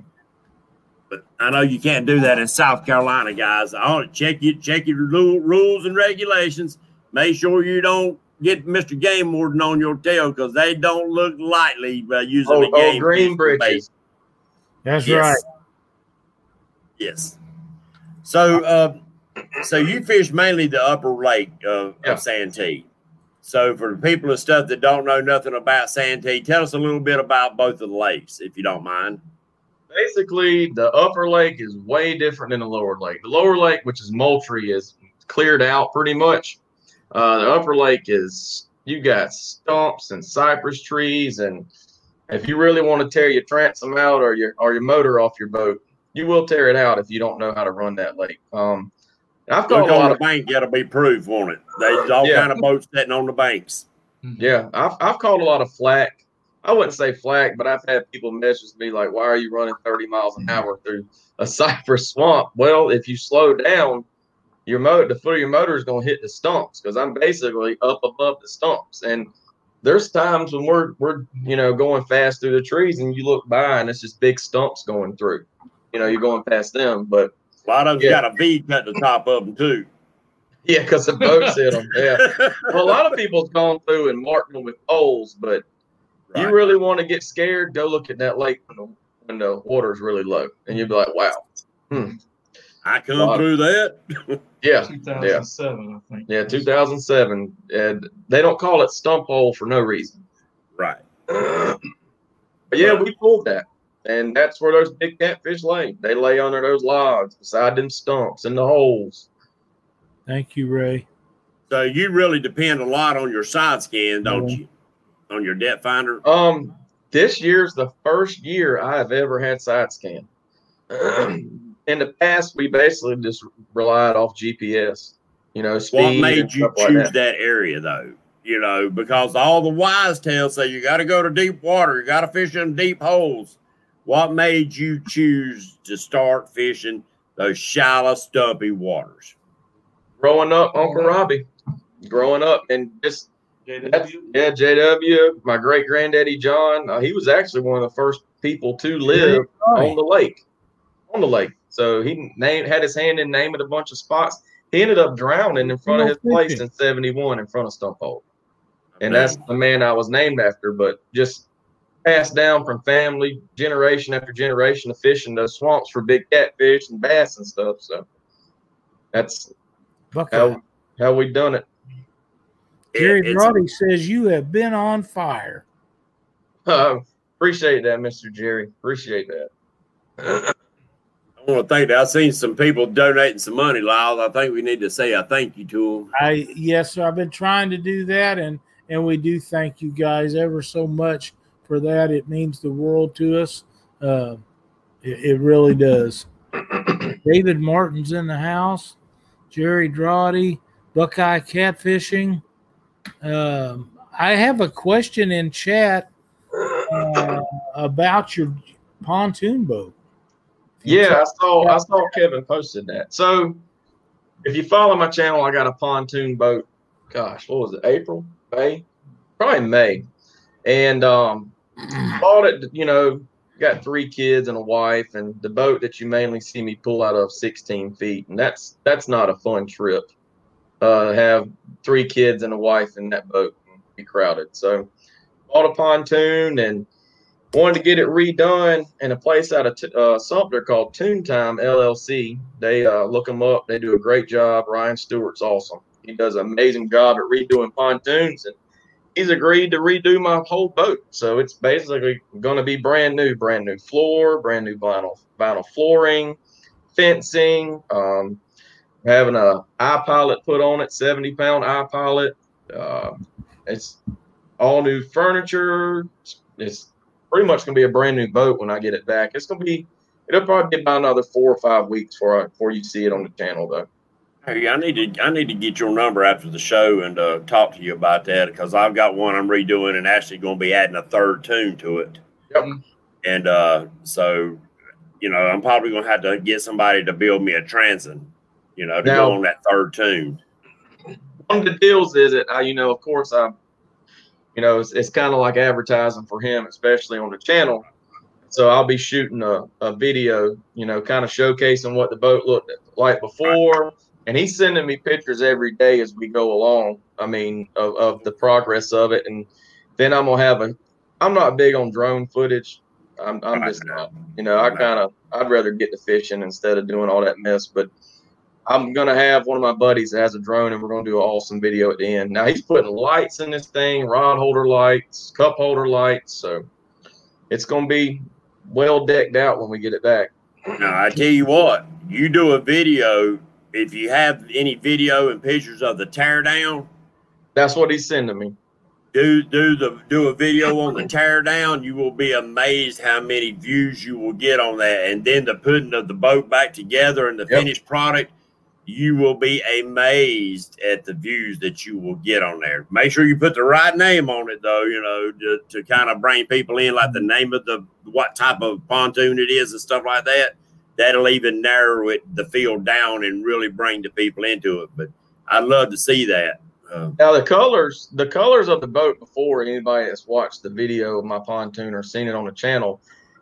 B: But I know you can't do that in South Carolina, guys. I want to check you check your lu- rules and regulations. Make sure you don't get Mr. Game Warden on your tail because they don't look lightly by using
C: oh,
B: the
C: oh
B: game
C: green
B: fish for bait.
C: bridges.
A: That's
B: Yes.
A: right.
B: Yes. So, uh, so you fish mainly the upper lake of,
C: Yeah.
B: of Santee. So, for the people and stuff that don't know nothing about Santee, tell us a little bit about both of the lakes, if you don't mind.
C: Basically, the upper lake is way different than the lower lake. The lower lake, which is Moultrie, is cleared out pretty much. Uh, the upper lake is you got stumps and cypress trees, and if you really want to tear your transom out or your or your motor off your boat, you will tear it out if you don't know how to run that lake. Um, I've
B: Look
C: caught a
B: on
C: lot
B: the
C: of
B: bank, that'll be proof, won't it? There's all
C: Yeah.
B: kind of boats sitting on the banks. Mm-hmm.
C: Yeah, I've I've caught a lot of flack. I wouldn't say flack, but I've had people message me like, "Why are you running 30 miles an hour through a cypress swamp?" Well, if you slow down, your motor, the foot of your motor is going to hit the stumps because I'm basically up above the stumps. And there's times when we're we're you know going fast through the trees, and you look by and it's just big stumps going through. You know, you're going past them, but
B: A lot of them
C: Yeah.
B: got a V cut the top of them, too.
C: yeah, because the boats hit them. Yeah. Well, a lot of people's gone through and marked them with poles, but you really want to get scared, go look at that lake when the when the water's really low, and you'd be like, wow. Hmm.
B: I come through that.
C: yeah,
D: 2007, I think.
C: Yeah, 2007, and they don't call it stump hole for no reason.
B: Right.
C: but yeah, we pulled that, and that's where those big catfish lay. They lay under those logs beside them stumps in the holes.
A: Thank you, Ray.
B: So you really depend a lot on your side scan, don't you? On your depth finder.
C: Um, this year's the first year I have ever had side scan. in the past, we basically just relied off GPS. You know, speed.
B: What made you choose like that. that. area though? You know, because all the wise tales say you got to go to deep water, you got to fish in deep holes. What made you choose to start fishing those shallow, stumpy waters?
C: Growing up, Uncle Robbie. Growing up, and just JW? yeah, JW. My great granddaddy John. Uh, he was actually one of the first people to live on the lake. On the lake. So he named had his hand in naming a bunch of spots. He ended up drowning in front of his place in 71 in front of Stump Hole. And that's the man I was named after, but just passed down from family, generation after generation of fishing those swamps for big catfish and bass and stuff. So that's okay. how how we done it.
A: Jerry Roddy says you have been on fire.
C: Uh, appreciate that, Mr. Jerry. Appreciate that.
B: I want to thank that. I've seen some people donating some money, Lyle. I think we need to say a thank you to them.
A: I yes, sir. I've been trying to do that, and and we do thank you guys ever so much for that. It means the world to us. Uh, it, it, really does. David Martin's in the house. Jerry Drawdy, Buckeye Catfishing. Um, I have a question in chat uh, about your pontoon boat.
C: Yeah, I saw I saw Kevin posted that. So if you follow my channel, I got a pontoon boat. Gosh, what was it? April, May, probably May, and um, bought it. You know, got three kids and a wife, and the boat that you mainly see me pull out of 16 feet, and that's that's not a fun trip. Uh, have three kids and a wife in that boat and be crowded. So bought a pontoon and wanted to get it redone in a place out of uh, Sumter called Toon Time LLC. They uh, look them up. They do a great job. Ryan Stewart's awesome. He does an amazing job at redoing pontoons, and he's agreed to redo my whole boat. So it's basically going to be brand new, brand new floor, brand new vinyl vinyl flooring, fencing. Um, having a iPilot put on it, seventy pound iPilot. Uh, it's all new furniture. It's pretty much gonna be a brand new boat when I get it back. It's gonna be it'll probably be about another four or five weeks before I, before you see it on the channel though.
B: Hey, I need to I need to get your number after the show and uh, talk to you about that because I've got one I'm redoing and actually going to be adding a third toon to it.
C: Yep.
B: And uh, so, you know, I'm probably going to have to get somebody to build me a transom, you know, to now, go on that third toon.
C: One of the deals is that I, you know, of course, I you know, it's, it's kind of like advertising for him, especially on the channel. So I'll be shooting a, a video, you know, kind of showcasing what the boat looked like before. And he's sending me pictures every day as we go along. I mean, of, of the progress of it. And then I'm going to have a, I'm not big on drone footage. I'm, I'm just not, you know, I kind of, I'd rather get to fishing instead of doing all that mess. But I'm gonna have one of my buddies that has a drone, and we're gonna do an awesome video at the end. Now he's putting lights in this thing, rod holder lights, cup holder lights, so it's gonna be well decked out when we get it back.
B: Now I tell you what, you do a video. If you have any video and pictures of the teardown,
C: that's what he's sending me.
B: Do do the do a video on the teardown. You will be amazed how many views you will get on that, and then the putting of the boat back together and the yep. finished product you will be amazed at the views that you will get on there. Make sure you put the right name on it, though, you know, to, to kind of bring people in, like the name of the what type of pontoon it is and stuff like that. That'll even narrow it the field down and really bring the people into it. But I'd love to see that.
C: Uh, now the colors, the colors of the boat before anybody that's watched the video of my pontoon or seen it on the channel,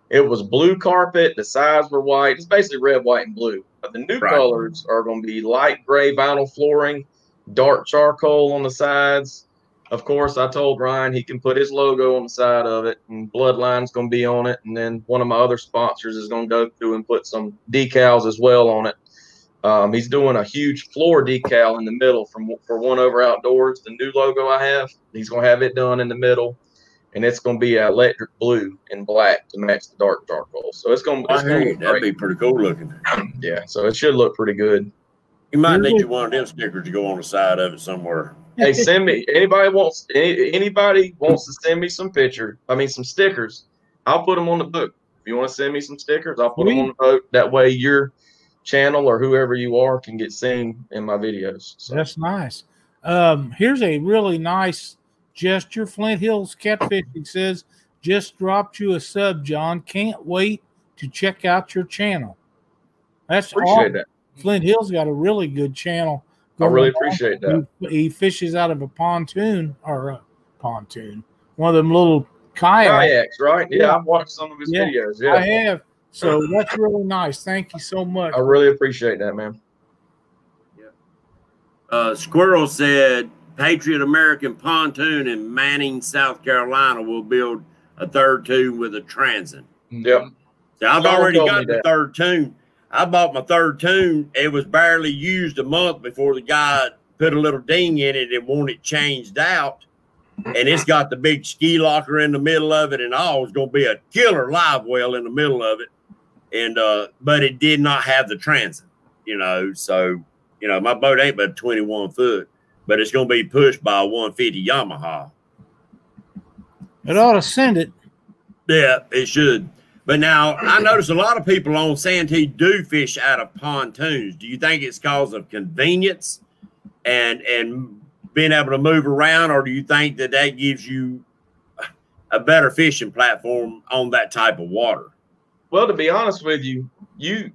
C: it was blue carpet. The sides were white. It's basically red, white, and blue the new right. colors are going to be light gray vinyl flooring, dark charcoal on the sides, of course, I told Ryan he can put his logo on the side of it, and Bloodline's going to be on it. And then one of my other sponsors is going to go through and put some decals as well on it. Um, he's doing a huge floor decal in the middle from for One Over Outdoors, the new logo I have. He's going to have it done in the middle, and it's going to be electric blue and black to match the dark charcoal. So it's going to
B: be that'd be pretty cool looking.
C: Yeah, so it should look pretty good.
B: You might need you one of them stickers to go on the side of it somewhere.
C: Hey, send me anybody wants anybody wants to send me some pictures. I mean some stickers. I'll put them on the book. If you want to send me some stickers, I'll put them on the boat. That way your channel or whoever you are can get seen in my videos.
A: So. That's nice. Um, here's a really nice gesture. Flint Hills Catfishing says, just dropped you a sub, John. Can't wait to check out your channel. That's
C: appreciate awesome. that.
A: Flint Hills got a really good channel.
C: I really appreciate that.
A: He, he, fishes out of a pontoon or a pontoon, one of them little kayaks.
C: Kayaks, right? Yeah, yeah. I've watched some of his yeah, videos. Yeah, I
A: have. So that's really nice. Thank you so much.
C: I really appreciate that, man.
B: Yeah. Uh, Squirrel said Patriot American Pontoon in Manning, South Carolina will build a third toon with a transom.
C: Yep.
B: So I've already got the that. third toon. I bought my third toon. It was barely used a month before the guy put a little ding in it and wanted it changed out. And it's got the big ski locker in the middle of it and all. It's going to be a killer live well in the middle of it. And, uh, but it did not have the transit, you know. So, you know, my boat ain't but 21 foot, but it's going to be pushed by a 150 Yamaha.
A: It ought to send it.
B: Yeah, it should. But now I notice a lot of people on Santee do fish out of pontoons. Do you think it's cause of convenience and and being able to move around, or do you think that that gives you a better fishing platform on that type of water?
C: Well, to be honest with you, you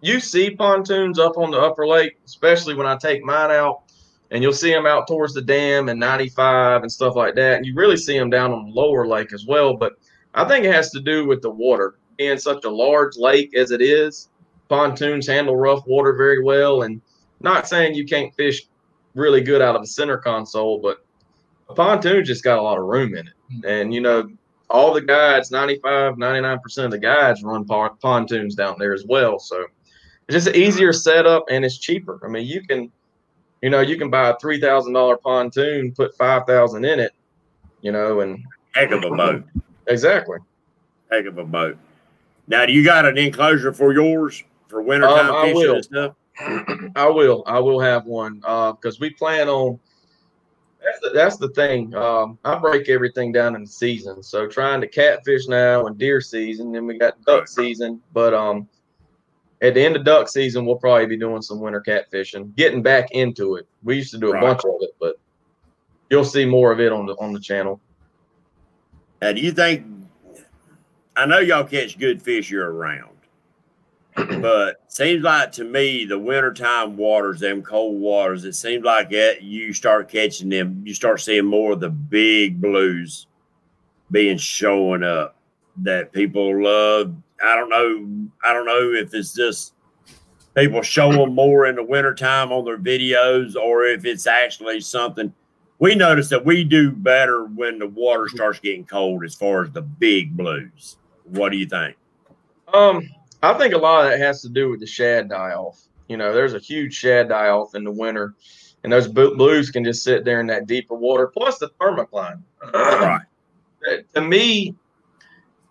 C: you see pontoons up on the upper lake, especially when I take mine out, and you'll see them out towards the dam and 95 and stuff like that. And you really see them down on the lower lake as well. But I think it has to do with the water being such a large lake as it is. Pontoons handle rough water very well, and not saying you can't fish really good out of the center console, but a pontoon just got a lot of room in it. And you know, all the guides, 95, 99% of the guides run pontoons down there as well. So it's just an easier setup and it's cheaper. I mean, you can, you know, you can buy a $3,000 pontoon, put 5,000 in it, you know, and
B: heck of a boat.
C: Exactly.
B: Heck of a boat. Now, do you got an enclosure for yours for wintertime um, fishing and stuff?
C: I will. I will have one because uh, we plan on. That's the, that's the thing. Um, I break everything down in the season. So trying to catfish now and deer season, then we got duck season. But um, at the end of duck season, we'll probably be doing some winter catfishing, getting back into it. We used to do a right. bunch of it, but you'll see more of it on the on the channel.
B: Now, do you think? I know y'all catch good fish year round, but seems like to me the wintertime waters, them cold waters, it seems like it, you start catching them. You start seeing more of the big blues being showing up that people love. I don't know. I don't know if it's just people show them more in the wintertime on their videos or if it's actually something we notice that we do better when the water starts getting cold as far as the big blues. What do you think?
C: Um, I think a lot of that has to do with the shad die off. You know, there's a huge shad die off in the winter, and those blues can just sit there in that deeper water. Plus the thermocline. right. To me,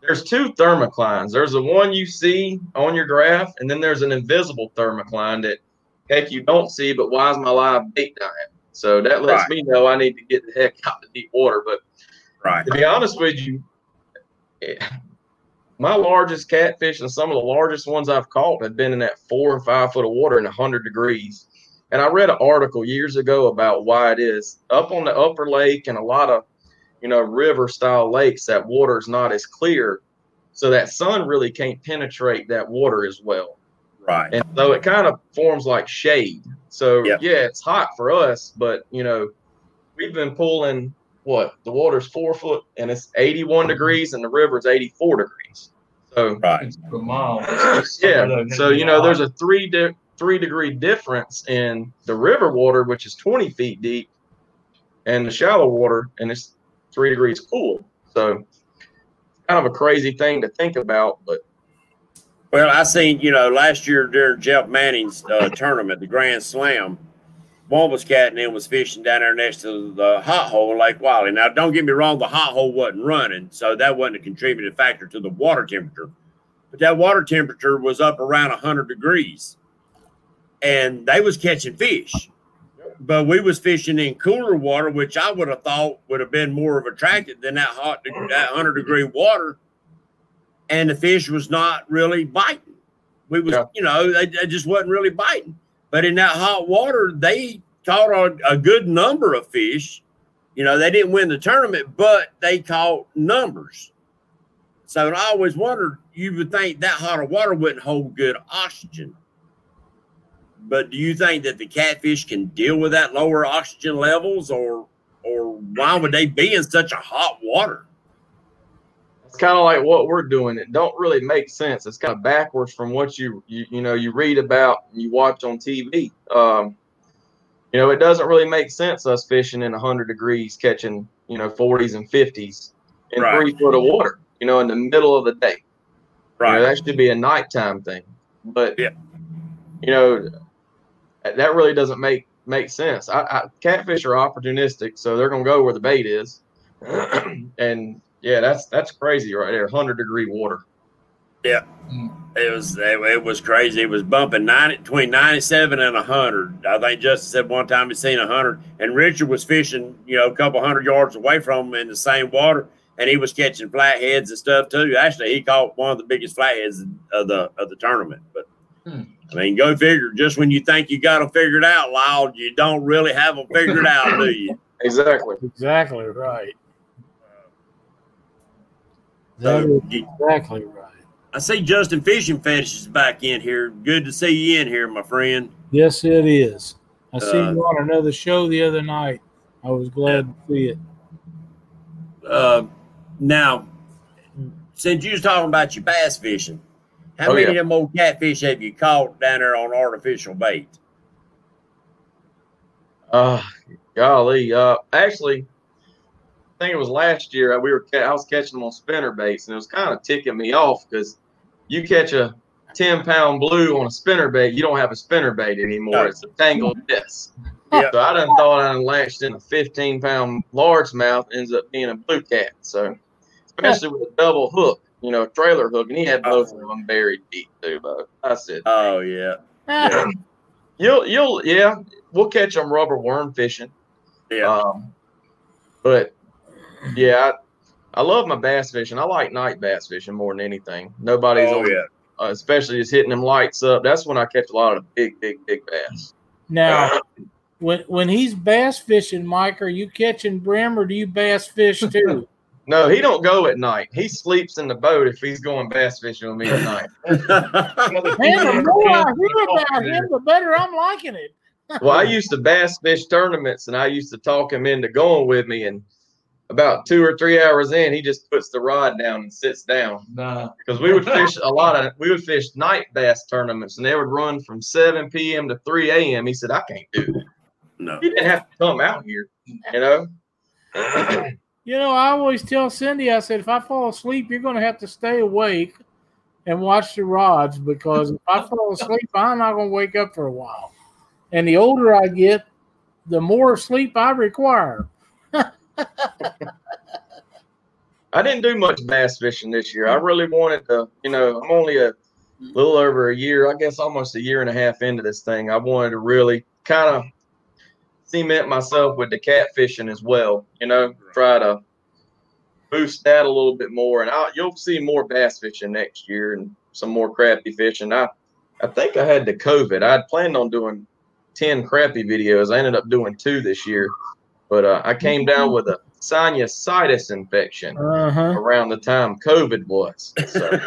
C: there's two thermoclines. There's the one you see on your graph, and then there's an invisible thermocline that heck you don't see, but why is my live bait dying? So that lets right. me know I need to get the heck out of deep water. But
B: right.
C: to be honest with you, my largest catfish and some of the largest ones I've caught have been in that four or five foot of water in 100 degrees. And I read an article years ago about why it is up on the upper lake and a lot of, you know, river style lakes, that water is not as clear. So that sun really can't penetrate that water as well.
B: Right.
C: And so it kind of forms like shade. So yep. yeah, it's hot for us, but you know, we've been pulling what the water's four foot and it's 81 degrees and the river's 84 degrees. So
B: right.
C: yeah. So you know, there's a three di- three degree difference in the river water, which is 20 feet deep, and the shallow water, and it's three degrees cool. So kind of a crazy thing to think about, but
B: well, I seen you know last year during Jeff Manning's uh, tournament, the Grand Slam, one was cat and then was fishing down there next to the hot hole Lake Wylie. Now, don't get me wrong, the hot hole wasn't running, so that wasn't a contributing factor to the water temperature. But that water temperature was up around 100 degrees, and they was catching fish. But we was fishing in cooler water, which I would have thought would have been more of attractive than that hot, that 100 degree water. And the fish was not really biting. We was, yeah. you know, they, they just wasn't really biting. But in that hot water, they caught a, a good number of fish. You know, they didn't win the tournament, but they caught numbers. So I always wondered, you would think that hot of water wouldn't hold good oxygen. But do you think that the catfish can deal with that lower oxygen levels or or why would they be in such a hot water?
C: It's kind of like what we're doing. It don't really make sense. It's kind of backwards from what you you, you know you read about and you watch on TV. Um, you know, it doesn't really make sense us fishing in 100 degrees, catching you know 40s and 50s in right. three foot of water. You know, in the middle of the day. Right. You know, that should be a nighttime thing. But yeah, you know, that really doesn't make make sense. I, I, catfish are opportunistic, so they're gonna go where the bait is, and yeah, that's that's crazy right there. Hundred degree water.
B: Yeah, it was it, it, was crazy. It was bumping ninety between ninety seven and hundred. I think Justin said one time he's seen hundred, and Richard was fishing, you know, a couple hundred yards away from him in the same water, and he was catching flatheads and stuff too. Actually, he caught one of the biggest flatheads of the of the tournament. But hmm. I mean, go figure. Just when you think you got them figured out, loud, you don't really have them figured out, do you?
C: Exactly.
A: Exactly right. So, exactly right.
B: I see Justin Fishing Fetish is back in here. Good to see you in here, my friend.
A: Yes, it is. I uh, see you on another show the other night. I was glad to see it.
B: Uh, now, since you was talking about your bass fishing, how oh, many yeah. of them old catfish have you caught down there on artificial bait?
C: Uh, golly. Uh, actually, I think it was last year. We were I was catching them on spinner baits, and it was kind of ticking me off because you catch a ten pound blue on a spinner bait, you don't have a spinner bait anymore. It's a tangled mess. Yep. So I done thought I lashed in a fifteen pound largemouth, ends up being a blue cat. So especially with a double hook, you know, trailer hook, and he had both of them buried deep too. But I said,
B: "Oh yeah, yeah.
C: you'll you'll yeah, we'll catch them rubber worm fishing."
B: Yeah. Um,
C: but yeah, I, I, love my bass fishing. I like night bass fishing more than anything. Nobody's oh, on, yeah. Uh, especially just hitting them lights up. That's when I catch a lot of big, big, big bass.
A: Now, when when he's bass fishing, Mike, are you catching brim or do you bass fish too?
C: no, he don't go at night. He sleeps in the boat if he's going bass fishing with me at night.
A: Man, the more I hear about him, the better I'm liking it.
C: well, I used to bass fish tournaments, and I used to talk him into going with me, and about two or three hours in, he just puts the rod down and sits down.
D: Nah.
C: Because we would fish a lot of we would fish night bass tournaments and they would run from 7 p.m. to 3 a.m. He said, I can't do that.
B: No.
C: He didn't have to come out here, you know.
A: you know, I always tell Cindy, I said, if I fall asleep, you're gonna have to stay awake and watch the rods because if I fall asleep, I'm not gonna wake up for a while. And the older I get, the more sleep I require.
C: I didn't do much bass fishing this year. I mm-hmm. really wanted to, you know, I'm only a mm-hmm. little over a year, I guess almost a year and a half into this thing. I wanted to really kind of cement myself with the catfishing as well, you know, try to boost that a little bit more. And I'll, you'll see more bass fishing next year and some more crappie fishing. I, I think I had the COVID. I had planned on doing 10 crappie videos. I ended up doing two this year. But uh, I came down with a sinusitis infection uh-huh. around the time COVID was. So.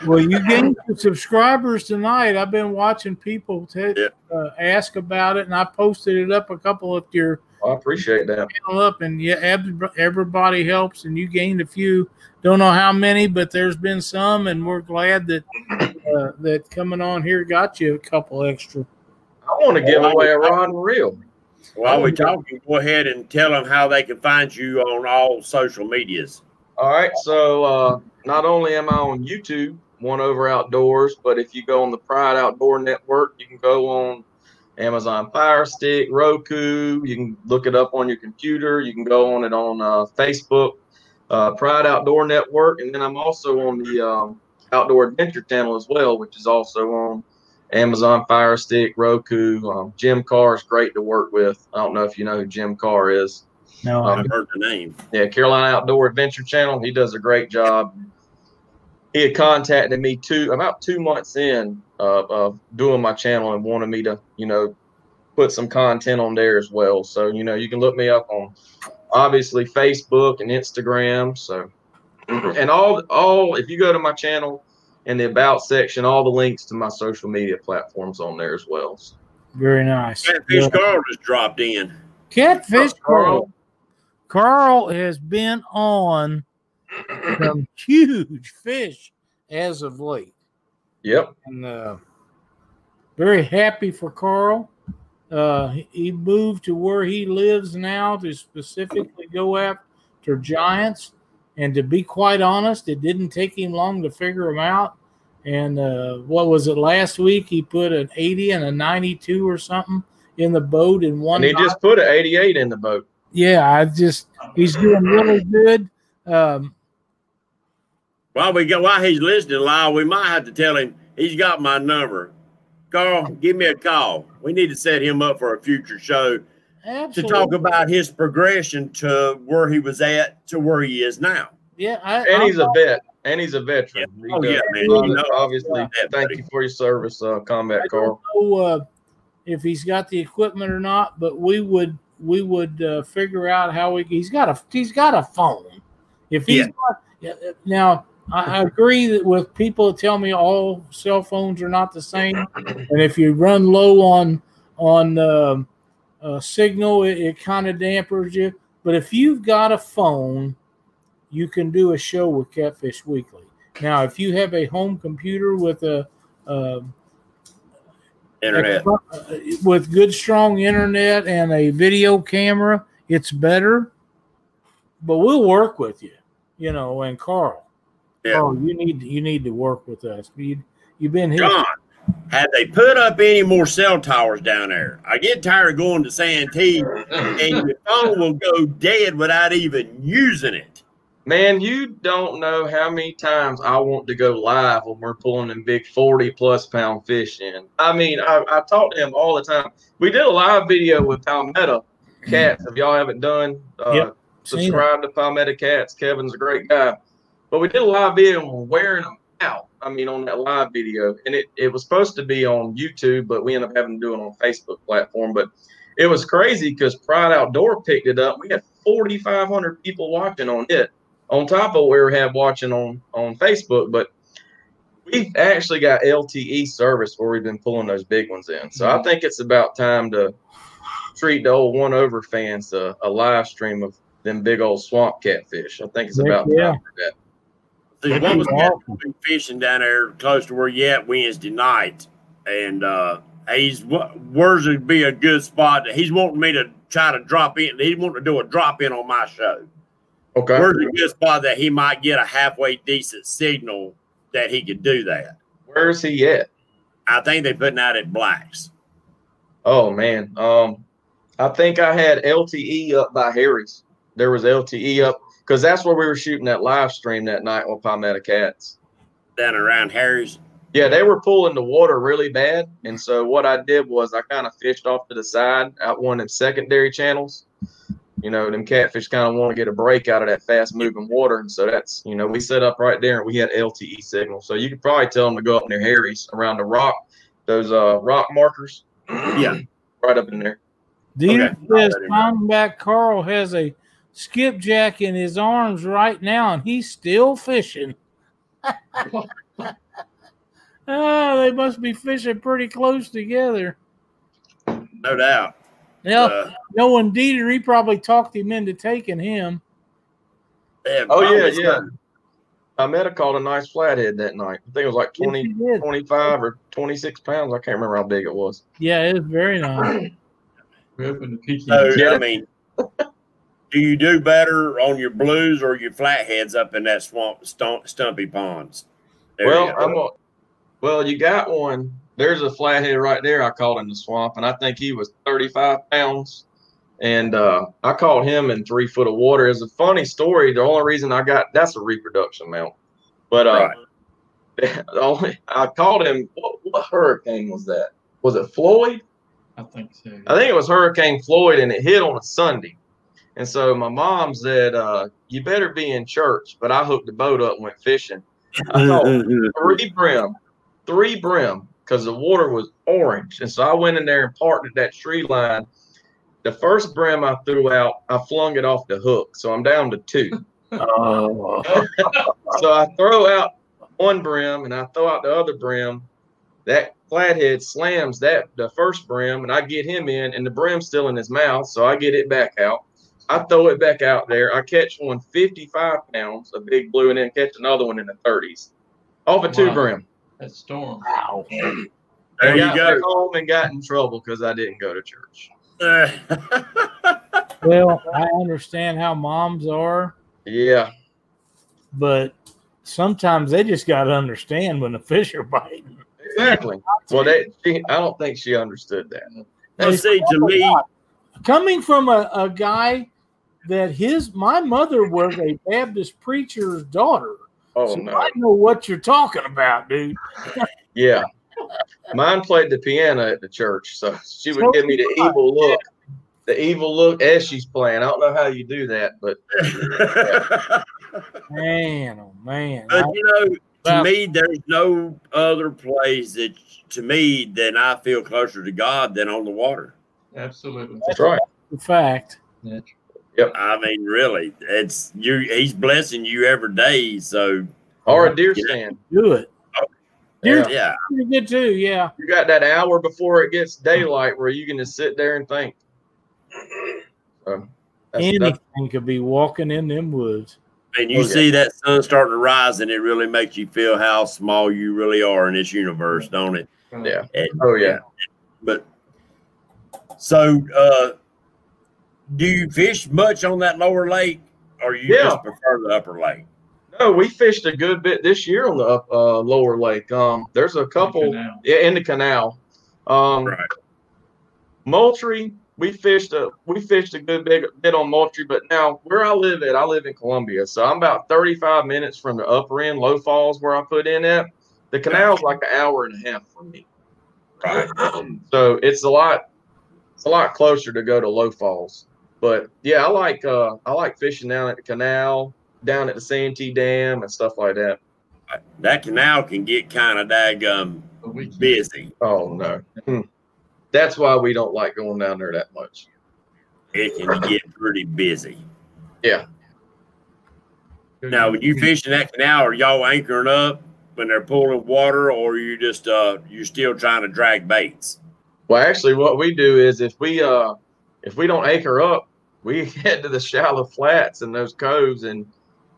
A: well, you gained some subscribers tonight. I've been watching people t- yeah. uh, ask about it, and I posted it up a couple of your.
C: I appreciate that.
A: Up and yeah, everybody helps, and you gained a few. Don't know how many, but there's been some, and we're glad that uh, that coming on here got you a couple extra.
C: I want to give away a rod and reel.
B: While we're talking, go ahead and tell them how they can find you on all social medias.
C: All right. So uh, not only am I on YouTube, One Over Outdoors, but if you go on the Pride Outdoor Network, you can go on Amazon Fire Stick, Roku. You can look it up on your computer. You can go on it on uh, Facebook, uh, Pride Outdoor Network, and then I'm also on the um, Outdoor Adventure Channel as well, which is also on Amazon Fire Stick, Roku. Um, Jim Carr is great to work with. I don't know if you know who Jim Carr is.
B: No, um, I've heard the name.
C: Yeah, Carolina Outdoor Adventure Channel. He does a great job. He had contacted me two about two months in uh, of doing my channel and wanted me to, you know, put some content on there as well. So you know, you can look me up on obviously Facebook and Instagram. So and all all if you go to my channel in the about section, all the links to my social media platforms on there as well. So.
A: Very nice.
B: Catfish yeah. Carl just dropped in.
A: Catfish Carl. Carl has been on some huge fish as of late.
C: Yep.
A: And uh, very happy for Carl. Uh, he moved to where he lives now to specifically go after giants. And to be quite honest, it didn't take him long to figure them out. And uh, what was it last week? He put an 80 and a 92 or something in the boat in one.
C: And he just put an 88 in the boat.
A: Yeah, I just he's doing really good. Um,
B: while we go, while he's listening, Lyle, we might have to tell him he's got my number. Carl, give me a call. We need to set him up for a future show Absolutely. to talk about his progression to where he was at to where he is now.
A: Yeah, I,
C: and he's a vet, and he's a veteran.
B: Yeah. Oh yeah, man.
C: You know, obviously, yeah. thank you for your service, uh, Combat Carl.
A: Know, uh, if he's got the equipment or not, but we would we would uh, figure out how we. He's got a he's got a phone. If he's yeah. got, now I, agree that with people tell me all cell phones are not the same, and if you run low on on uh, uh, signal, it, it kind of dampers you. But if you've got a phone, you can do a show with Catfish Weekly. Now, if you have a home computer with a, a
B: internet
A: a, with good strong internet and a video camera, it's better. But we'll work with you, you know, and Carl. Yeah. Oh, you need you need to work with us. You you've been here.
B: John, have they put up any more cell towers down there? I get tired of going to Santee and your phone will go dead without even using it.
C: Man, you don't know how many times I want to go live when we're pulling them big 40 plus pound fish in. I mean, I, I talk to him all the time. We did a live video with Palmetto Cats. If y'all haven't done, uh, yep. subscribe to Palmetto Cats. Kevin's a great guy. But we did a live video and we're wearing them out. I mean, on that live video, and it, it was supposed to be on YouTube, but we ended up having to do it on Facebook platform. But it was crazy because Pride Outdoor picked it up. We had 4,500 people watching on it, on top of what we had watching on on Facebook. But we've actually got LTE service where we've been pulling those big ones in. So mm-hmm. I think it's about time to treat the old one over fans to a live stream of them big old swamp catfish. I think it's about yeah. time for that.
B: See, what was awesome. fishing down there close to where you at Wednesday night, and uh, he's where's it be a good spot? He's wanting me to try to drop in. He's wanting to do a drop in on my show.
C: Okay,
B: where's a good spot that he might get a halfway decent signal that he could do that?
C: Where's he at?
B: I think they're putting out at Blacks.
C: Oh man, um, I think I had LTE up by Harry's. There was LTE up because that's where we were shooting that live stream that night with Palmetto Cats.
B: Down around Harry's.
C: Yeah, they were pulling the water really bad, and so what I did was I kind of fished off to the side out one of them secondary channels. You know, them catfish kind of want to get a break out of that fast moving water, and so that's you know we set up right there and we had LTE signal, so you could probably tell them to go up near Harry's around the rock, those uh rock markers.
B: Yeah,
C: right up in there.
A: Dean okay. says Combat Carl has a skipjack in his arms right now, and he's still fishing. oh, they must be fishing pretty close together.
B: No doubt.
A: Yeah, uh, knowing Dieter, he probably talked him into taking him.
C: Yeah, oh yeah, yeah. I met a caught a nice flathead that night. I think it was like 20, yes, 25 or 26 pounds. I can't remember how big it was.
A: Yeah, it was very nice.
D: Ripping the pecan.
B: So
C: Yeah.
B: I mean, do you do better on your blues or your flatheads up in that swamp stump, stumpy ponds? There
C: well,
B: go.
C: I'm a, well, you got one. There's a flathead right there. I caught in the swamp, and I think he was 35 pounds. And uh, I caught him in three foot of water. It's a funny story. The only reason I got that's a reproduction mount, but uh,
B: Right.
C: the only I caught him. What, what hurricane was that? Was it Floyd?
D: I think so.
C: I think it was Hurricane Floyd, and it hit on a Sunday. And so my mom said, uh, "You better be in church." But I hooked the boat up and went fishing. I mm, caught mm, mm. three brim, three brim, because the water was orange. And so I went in there and parked at that tree line. The first brim I threw out, I flung it off the hook, so I'm down to two.
A: Oh,
C: So I throw out one brim and I throw out the other brim. That flathead slams that the first brim, and I get him in, and the brim's still in his mouth, so I get it back out. I throw it back out there. I catch one 55 pounds, a big blue, and then catch another one in the 30s. Off a two
D: Wow.
C: brim.
D: That storm.
A: wow.
B: there
C: I
B: you
C: got
B: go.
C: home and got in trouble because I didn't go to church.
A: Well, I understand how moms are,
C: Yeah.
A: but sometimes they just got to understand when the fish are biting.
C: Exactly. Well, that she, I don't think she understood that.
B: well, see, to me,
A: Coming from a, a guy that his my mother was a Baptist preacher's daughter.
C: Oh
A: so
C: no.
A: I know what you're talking about, dude.
C: Yeah. Mine played the piano at the church, so she would
A: So
C: give me the
A: did
C: evil look. The evil look as she's playing. I don't know how you do that, but
A: Man, oh man.
B: but you know, to me, there's no other place that, to me, than I feel closer to God than on the water.
D: Absolutely.
C: that's right.
A: In fact.
B: I mean, really, it's you. He's blessing you every day. So
C: Or a deer
B: Yeah.
C: stand.
A: Do it.
C: Yeah.
B: yeah,
A: Pretty good too, yeah.
C: You got that hour before it gets daylight where you can just sit there and think. So,
A: Anything
C: that's,
A: could be walking in them woods.
B: and you
C: Oh, yeah.
B: see that sun starting to rise, and it really makes you feel how small you really are in this universe, don't it?
C: yeah.
B: And,
C: Oh yeah.
B: But so, uh, do you fish much on that lower lake, or you
C: Yeah.
B: just prefer the upper lake?
C: No, we fished a good bit this year on the up, uh, lower lake. Um, there's a couple
D: Canal.
C: yeah, in the canal. Um,
B: Right.
C: Moultrie, we fished a we fished a good bit, bit on Moultrie, but now where I live at, I live in Columbia, so I'm about 35 minutes from the upper end, Low Falls, where I put in at. The canal's like an hour and a half from me,
B: Right.
C: so it's a lot, it's a lot closer to go to Low Falls. But yeah, I like uh I like fishing down at the canal, down at the Santee Dam and stuff like that.
B: That canal can get kind of daggum
D: But we can't.
B: busy.
C: Oh no. Hmm. That's why we don't like going down there that much.
B: It can get pretty busy.
C: Yeah.
B: Now, when you fish in that canal, are y'all anchoring up when they're pulling water, or you just uh you're still trying to drag baits?
C: Well, actually, what we do is if we uh if we don't anchor up, we head to the shallow flats and those coves and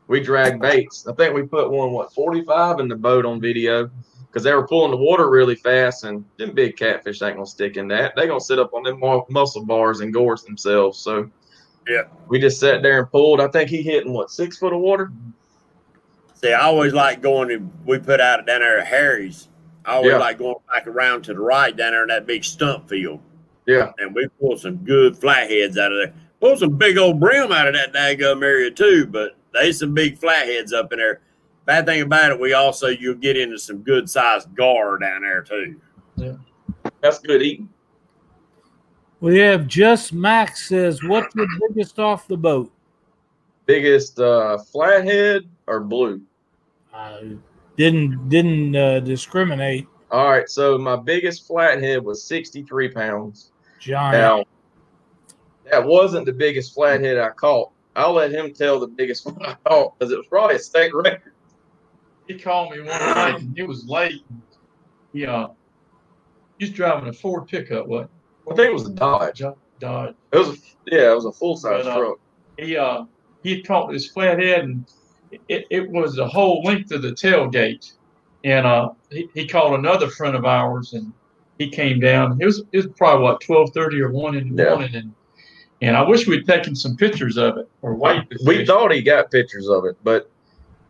C: we drag baits. I think we put one what 45 in the boat on video because they were pulling the water really fast and them big catfish ain't gonna stick in that. They gonna sit up on them mussel bars and gorge themselves. So
B: Yeah.
C: we just sat there and pulled. I think he hit in what six foot of water.
B: See, I always like going to we put out down there at Harry's. I always
C: Yeah.
B: like going back around to the right down there in that big stump field,
C: Yeah,
B: and we pull some good flatheads out of there. Pull some big old brim out of that daggum area too, but there's some big flatheads up in there. Bad thing about it, we also you'll get into some good sized gar down there too. Yeah.
C: that's good eating.
A: We have just Max says, What's the biggest off the boat?
C: Biggest uh, flathead or blue?
A: I didn't didn't uh, discriminate.
C: All right, so my biggest flathead was 63 pounds.
A: Giant.
C: Now, that wasn't the biggest flathead I caught. I'll let him tell the biggest one I caught because it was probably a state record.
D: He called me one night and it was late. He uh he's driving a Ford pickup, what?
C: I think it was a Dodge.
D: Dodge.
C: It was, a, yeah, it was a full size
D: uh,
C: truck.
D: He uh he caught this flathead and it, it was the whole length of the tailgate. And uh he, he called another friend of ours and he came down. It was it was probably what twelve thirty or one in the
C: Yeah.
D: morning, and and I wish we'd taken some pictures of it or wait.
C: We
D: fish.
C: thought he got pictures of it, but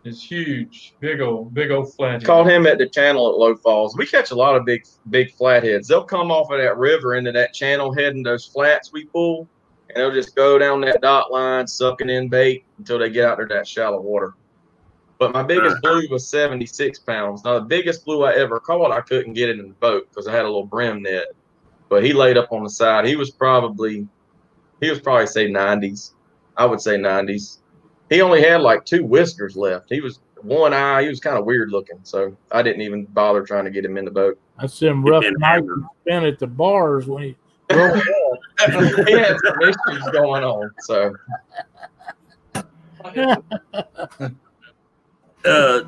D: it's huge, big old big old flathead.
C: caught him at the channel at Low Falls. We catch a lot of big big flatheads. They'll come off of that river into that channel, heading those flats we pull, and they'll just go down that dot line, sucking in bait until they get out there that shallow water. But my biggest blue was 76 pounds. Now the biggest blue I ever caught, I couldn't get it in the boat because I had a little brim net. But he laid up on the side. He was probably, he was probably say 90s. I would say 90s. He only had like two whiskers left. He was one eye. He was kind of weird looking. So I didn't even bother trying to get him in the boat.
A: That's them rough
B: been
A: nights
B: hammered.
A: spent at the bars when he broke up.
C: he had some issues going on. So
B: uh,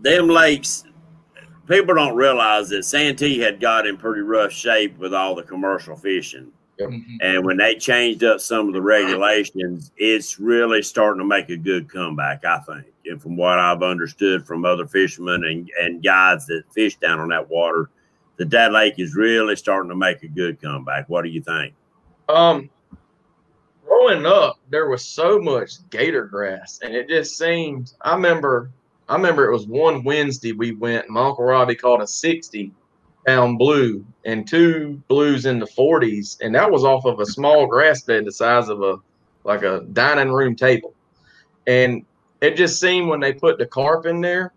B: them lakes, people don't realize that Santee had got in pretty rough shape with all the commercial fishing.
D: Mhm.
B: And when they changed up some of the regulations, it's really starting to make a good comeback, I think. And from what I've understood from other fishermen and, and guides that fish down on that water, that that lake is really starting to make a good comeback. What do you think?
C: Um, growing up, there was so much gator grass, and it just seemed. I remember, I remember it was one Wednesday we went. My uncle Robbie caught a sixty pound blue and two blues in the forties, and that was off of a small grass bed the size of a like a dining room table, and it just seemed when they put the carp in there,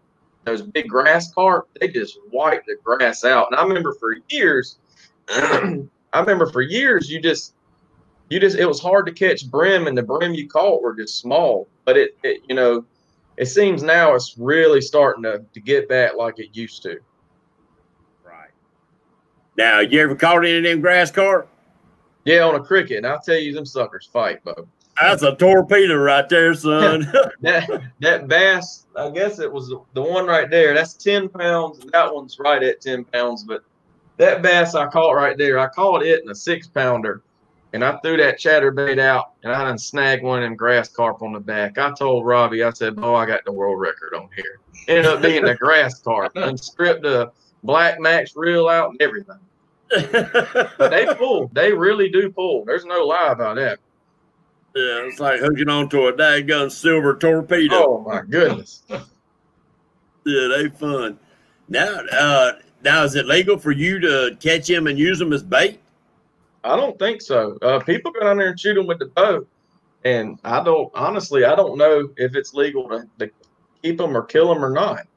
C: those big grass carp, they just wiped the grass out. And I remember for years, I remember for years you just you just it was hard to catch brim and the brim you caught were just small but it, it you know it seems now it's really starting to, to get back like it used to.
B: Now, you ever caught any of them grass carp?
C: yeah on a cricket and i'll tell you them suckers fight bo
B: That's a torpedo right there, son.
C: that that bass i guess it was the one right there that's 10 pounds and that one's right at 10 pounds but that bass i caught right there i caught it in a six pounder and I threw that chatterbait out, and I done snagged one of them grass carp on the back. I told Robbie, I said, "Oh, I got the world record on here." Ended up being the grass carp, and stripped the black max reel out and everything. But they pull, they really do pull. There's no lie about that.
B: Yeah, it's like hooking onto a daggone silver torpedo.
C: Oh my goodness!
B: Yeah, they fun. Now, uh, now is it legal for you to catch them and use them as bait?
C: I don't think so. Uh, people go down there and shoot them with the bow, and I don't honestly. I don't know if it's legal to, to keep them or kill them or not.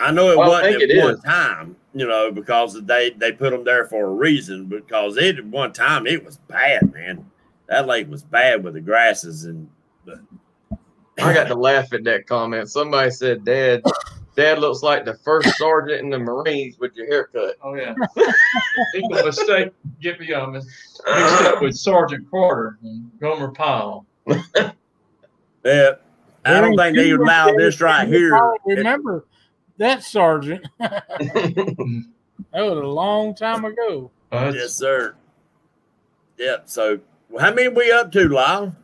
B: I know it
C: Well,
B: wasn't at
C: it
B: one
C: is.
B: time, you know, because they they put them there for a reason. Because it at one time it was bad, man. That lake was bad with the grasses and. But
C: I got to laugh at that comment. Somebody said, "Dad, Dad looks like the first sergeant in the Marines with your haircut."
D: Oh yeah. People mistake get me um mixed up with Sergeant Carter and Gomer Pyle.
B: yeah, I don't think they allow this right here.
A: probably Remember that sergeant? that was a long time ago.
D: Uh,
B: Yes, sir. Yep. So, how many we up to, Lyle?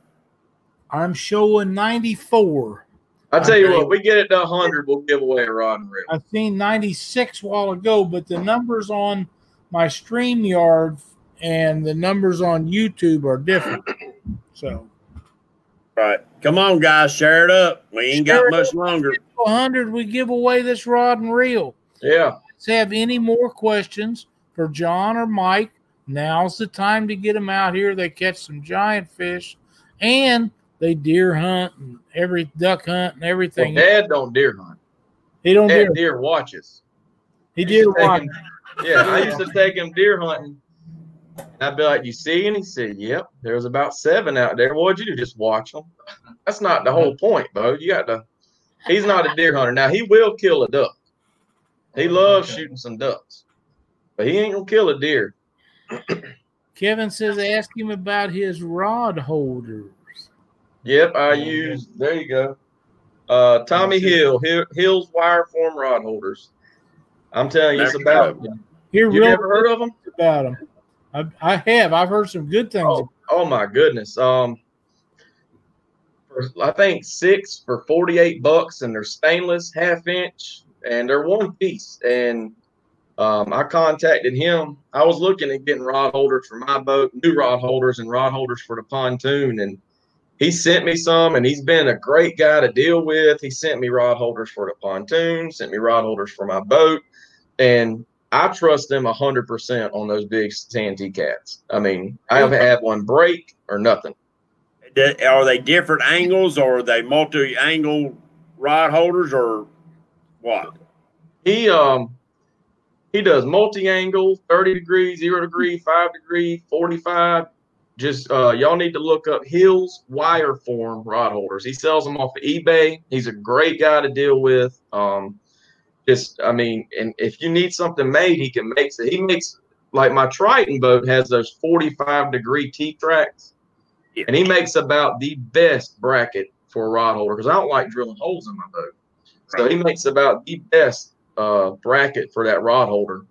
A: I'm showing 94.
C: I tell you
B: Okay.
C: what, we get it to hundred, we'll give away a rod and reel.
A: I've seen 96 a while ago, but the numbers on my StreamYard and the numbers on YouTube are different. So
B: Right. Come on, guys, share it up. We ain't got
A: Share it
B: much longer.
A: 100, we give away this rod and reel.
C: Yeah,
A: If you have any more questions for John or Mike, now's the time to get them out here. They catch some giant fish and they deer hunt and every duck hunt and
C: well,
A: everything.
C: Dad don't deer hunt.
A: he don't
C: Dad
A: deer.
C: deer watches.
A: He
C: I
A: did
C: used to take
A: watch.
C: him- Yeah, I used to take him deer hunting. I'd be like, "You see?" And he said, "Yep, there was about seven out there." What'd you do? Just watch them. That's not the whole point, Bo. You got to. He's not a deer hunter. Now he will kill a duck. He loves
D: Okay.
C: shooting some ducks, but he ain't gonna kill a deer.
A: Kevin says ask him about his rod holders.
C: Yep, I use. There you go. Uh, Tommy Hill, Hill, Hill's wire form rod holders. I'm telling you, it's about.
A: Here,
C: You never heard of them?
A: about them. I, I have. I've heard some good things.
C: Oh, oh my goodness. Um, for, I think six for forty-eight bucks, and they're stainless, half inch, and they're one piece. And Um, I contacted him. I was looking at getting rod holders for my boat, new rod holders and rod holders for the pontoon, and he sent me some. And he's been a great guy to deal with. He sent me rod holders for the pontoon, sent me rod holders for my boat, and I trust them hundred percent on those big Santee cats. I mean, I haven't had one break or nothing.
B: Are they different angles, or are they multi-angle rod holders, or what?
C: He um he does multi-angle, 30 degree, zero degree, five degree, 45. Just uh, y'all need to look up Hills wire form rod holders. He sells them off of eBay. He's a great guy to deal with. Um, just I mean, and if you need something made, he can make it. He makes like my Triton boat has those 45 degree T tracks, yeah. and he makes about the best bracket for a rod holder because I don't like drilling holes in my boat. So he makes about the best uh, bracket for that rod holder.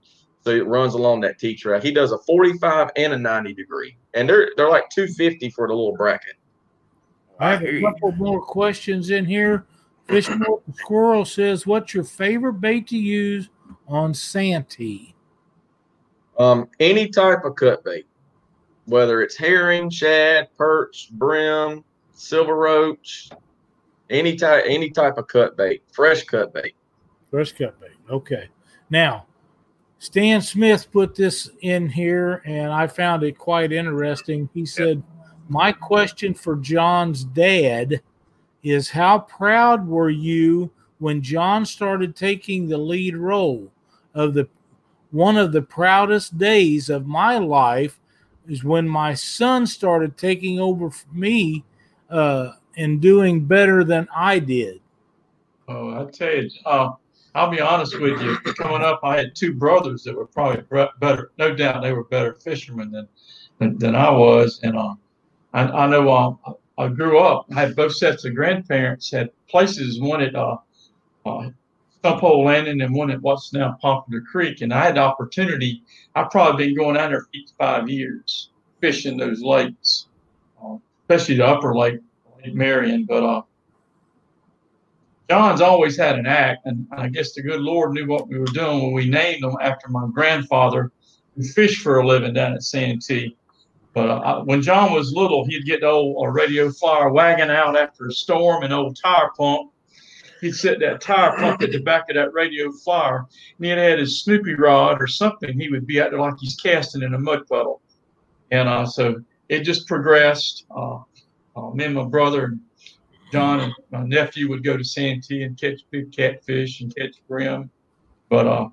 C: So it runs along that T track. He does a 45 and a 90 degree, and they're they're like 250 for the little bracket.
A: I have a couple more questions in here. Fishing Squirrel says, "What's your favorite bait to use on Santee?"
C: Um, any type of cut bait, whether it's herring, shad, perch, brim, silver roach, any type any type of cut bait, fresh cut bait.
A: Fresh cut bait. Okay. Now, Stan Smith put this in here, and I found it quite interesting. He said, My question for John's dad is how proud were you when John started taking the lead role of the one of the proudest days of my life is when my son started taking over for me uh, and doing better than I did.
D: Oh, I tell you, uh, I'll be honest with you. Coming up, I had two brothers that were probably better. No doubt, they were better fishermen than than, than I was. And uh, I, I know uh, I grew up. I had both sets of grandparents had places. One at uh, uh, Stump Hole Landing and one at what's now Popular Creek. And I had the opportunity. I've probably been going out there for five years fishing those lakes, uh, especially the upper lake, Lake Marion. But uh, John's always had an act, and I guess the good Lord knew what we were doing when we named them after my grandfather, who fished for a living down at Santee. But uh, when John was little, he'd get the old uh, radio flyer wagon out after a storm, an old tire pump. He'd set that tire pump at the back of that radio flyer, and he'd had his Snoopy rod or something. He would be out there like he's casting in a mud puddle. And uh, so it just progressed. Uh, uh me and my brother John and my nephew would go to Santee and catch big catfish and catch brim. But uh,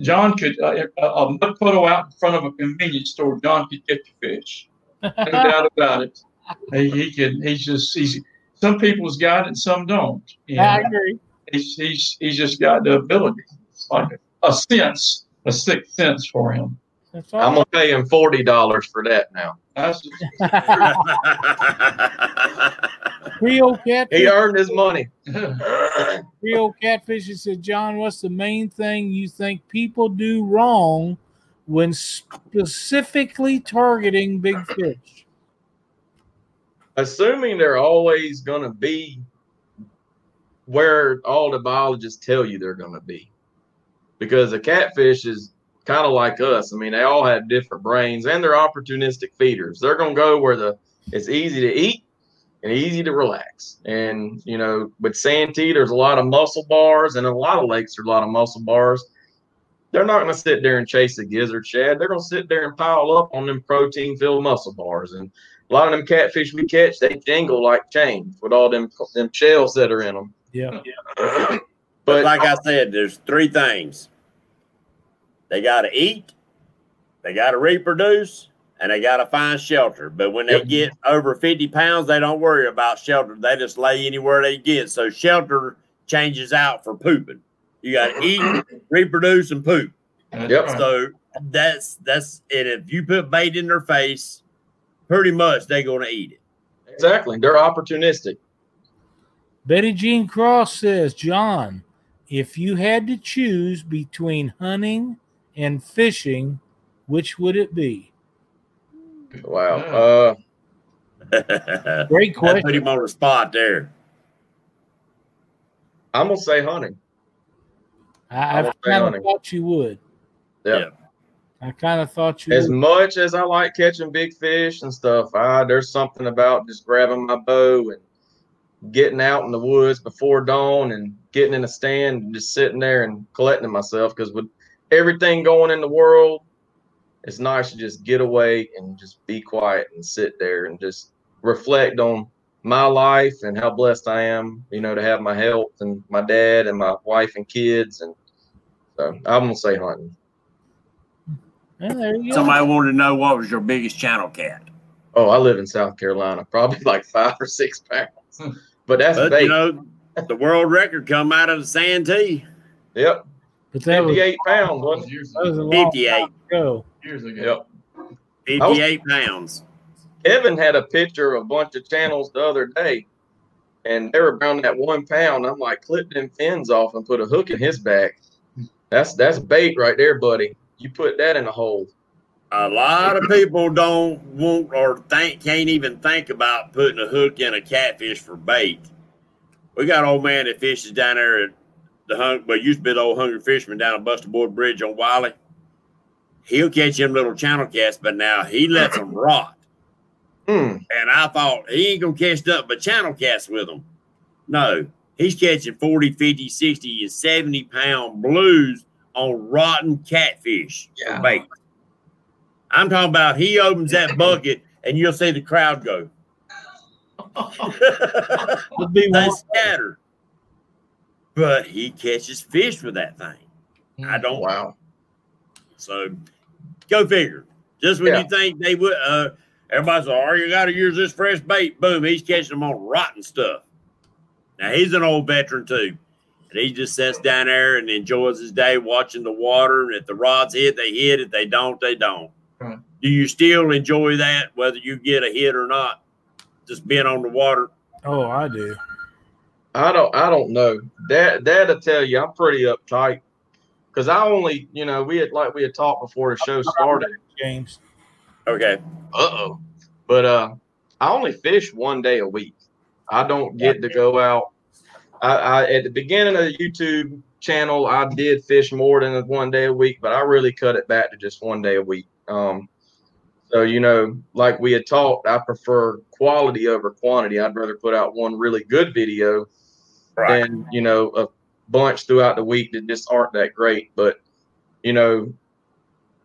D: John could, uh, a mud puddle out in front of a convenience store, John could catch a fish. No doubt about it. He, he can, he's just, he's, some people's got it, some don't.
A: And I agree.
D: He's, he's, he's just got the ability. It's like a, a sense, a sixth sense for him.
C: I'm gonna pay him forty dollars for that now. That's
A: Rio catfish.
C: He earned his money.
A: Real catfish. He said, John, what's the main thing you think people do wrong when specifically targeting big fish?
C: Assuming they're always going to be where all the biologists tell you they're going to be. Because a catfish is kind of like us. I mean, they all have different brains and they're opportunistic feeders. They're going to go where the it's easy to eat and easy to relax. And you know, with Santee, there's a lot of mussel bars, and a lot of lakes there's a lot of mussel bars. They're not going to sit there and chase a gizzard shad. They're going to sit there and pile up on them protein-filled mussel bars. And a lot of them catfish we catch, they jingle like chains with all them them shells that are in them.
A: Yeah.
B: but, but like I said, there's three things. They got to eat, they got to reproduce, and they got to find shelter. But when they yep. get over 50 pounds, they don't worry about shelter. They just lay anywhere they get. So shelter changes out for pooping. You got to eat, reproduce, and poop. Yep. So that's that's it. If you put bait in their face, pretty much they're going to eat it.
C: Exactly. They're opportunistic.
A: Betty Jean Cross says, John, if you had to choose between hunting and fishing, which would it be?
C: Wow.
B: Uh,
A: Great question.
B: put him on the spot there.
C: I'm gonna say hunting.
A: I, I kind of thought you would.
C: Yeah.
B: Yeah.
A: I kind of thought you.
C: As
A: would.
C: much as I like catching big fish and stuff, I there's something about just grabbing my bow and getting out in the woods before dawn and getting in a stand and just sitting there and collecting myself. Because with everything going in the world, it's nice to just get away and just be quiet and sit there and just reflect on my life and how blessed I am, you know, to have my health and my dad and my wife and kids. And so I'm gonna say hunting.
A: Yeah, there you go.
B: Somebody wanted to know what was your biggest channel cat.
C: Oh, I live in South Carolina, probably like five or six pounds. But that's
B: But
C: bait.
B: you know, the world record come out of the Santee.
C: yep,
A: but that was,
C: fifty-eight pounds, wasn't it?
D: years
A: that was a
D: ago.
A: long
B: 58.
A: time ago.
D: Years ago.
C: Yep.
B: 58 pounds.
C: Kevin had a picture of a bunch of channels the other day, and they were around that one pound. I'm like, clip them fins off and put a hook in his back. That's that's bait right there, buddy. You put that in a hole.
B: A lot of people don't want or think can't even think about putting a hook in a catfish for bait. We got old man that fishes down there at the hung well used to be the old hungry fisherman down at Buster Board Bridge on Wiley. He'll catch them little channel cats, but now he lets them rot.
C: Hmm.
B: And I thought he ain't gonna catch nothing but channel cats with them. No, he's catching 40, 50, 60, and 70 pound blues on rotten catfish
C: Yeah.
B: bait. I'm talking about he opens that bucket and you'll see the crowd go.
A: Would
B: they scatter. But he catches fish with that thing. I don't
C: Wow.
B: So go figure. Just when
C: Yeah.
B: you think they would, uh, everybody's like, oh, you got to use this fresh bait. Boom, he's catching them on rotten stuff. Now, he's an old veteran too. And he just sits down there and enjoys his day watching the water. And if the rods hit, they hit. If they don't, they don't.
D: Right.
B: Do you still enjoy that, whether you get a hit or not? Just being on the water.
A: Oh, I do.
C: I don't I don't know. Dad Dad'll tell you I'm pretty uptight. Cause I only, you know, we had like we had talked before the show started.
A: James.
B: Okay.
C: Uh-oh. But uh I only fish one day a week. I don't get to go out. I, I at the beginning of the YouTube channel, I did fish more than one day a week, but I really cut it back to just one day a week. Um so you know, like we had talked, I prefer quality over quantity. I'd rather put out one really good video
B: Right.
C: than you know a bunch throughout the week that just aren't that great. But you know,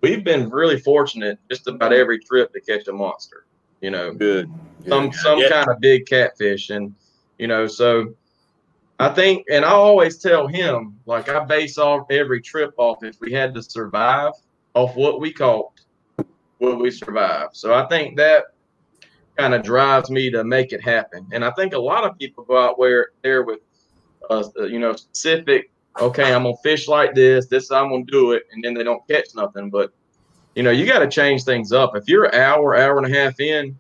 C: we've been really fortunate just about every trip to catch a monster. You know,
B: Good.
C: some some
B: Yeah.
C: kind of big catfish, and you know, so I think, and I always tell him like I base off every trip off if we had to survive off what we caught, would we survive? So I think that kind of drives me to make it happen. And I think a lot of people go out where there with, uh, you know, specific. Okay, I'm gonna fish like this. This I'm gonna do it, and then they don't catch nothing. But you know, you got to change things up. If you're an hour, hour and a half in,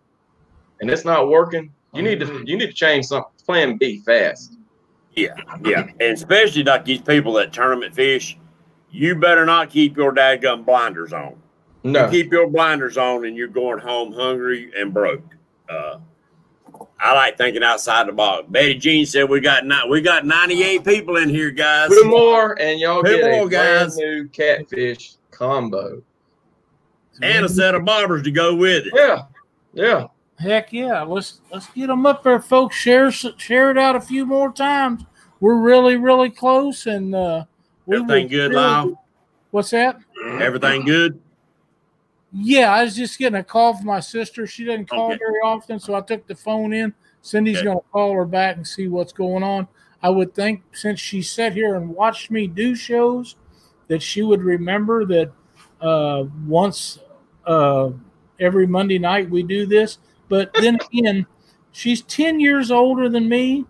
C: and it's not working, you need to you need to change something. Plan B fast.
B: Yeah, yeah, and especially like these people that tournament fish, you better not keep your dadgum blinders on.
C: No,
B: You keep your blinders on, and you're going home hungry and broke. Uh, I like thinking outside the box. Betty Jean said we got ni- we got 98 people in here, guys.
C: two more, and y'all
B: Two
C: get
B: more,
C: a
B: guys.
C: brand new catfish combo.
B: and a set of bobbers to go with it.
C: Yeah, yeah.
A: Heck yeah, let's let's get them up there, folks. Share share it out a few more times. We're really really close, and uh, we will
B: Everything good,
A: really-
B: Lyle?
A: What's that?
B: Everything good?
A: Yeah, I was just getting a call from my sister. She doesn't call
B: Okay.
A: very often, so I took the phone in. Cindy's
B: Okay.
A: going to call her back and see what's going on. I would think since she sat here and watched me do shows, that she would remember that uh, once uh, every Monday night we do this. But then again, she's ten years older than me,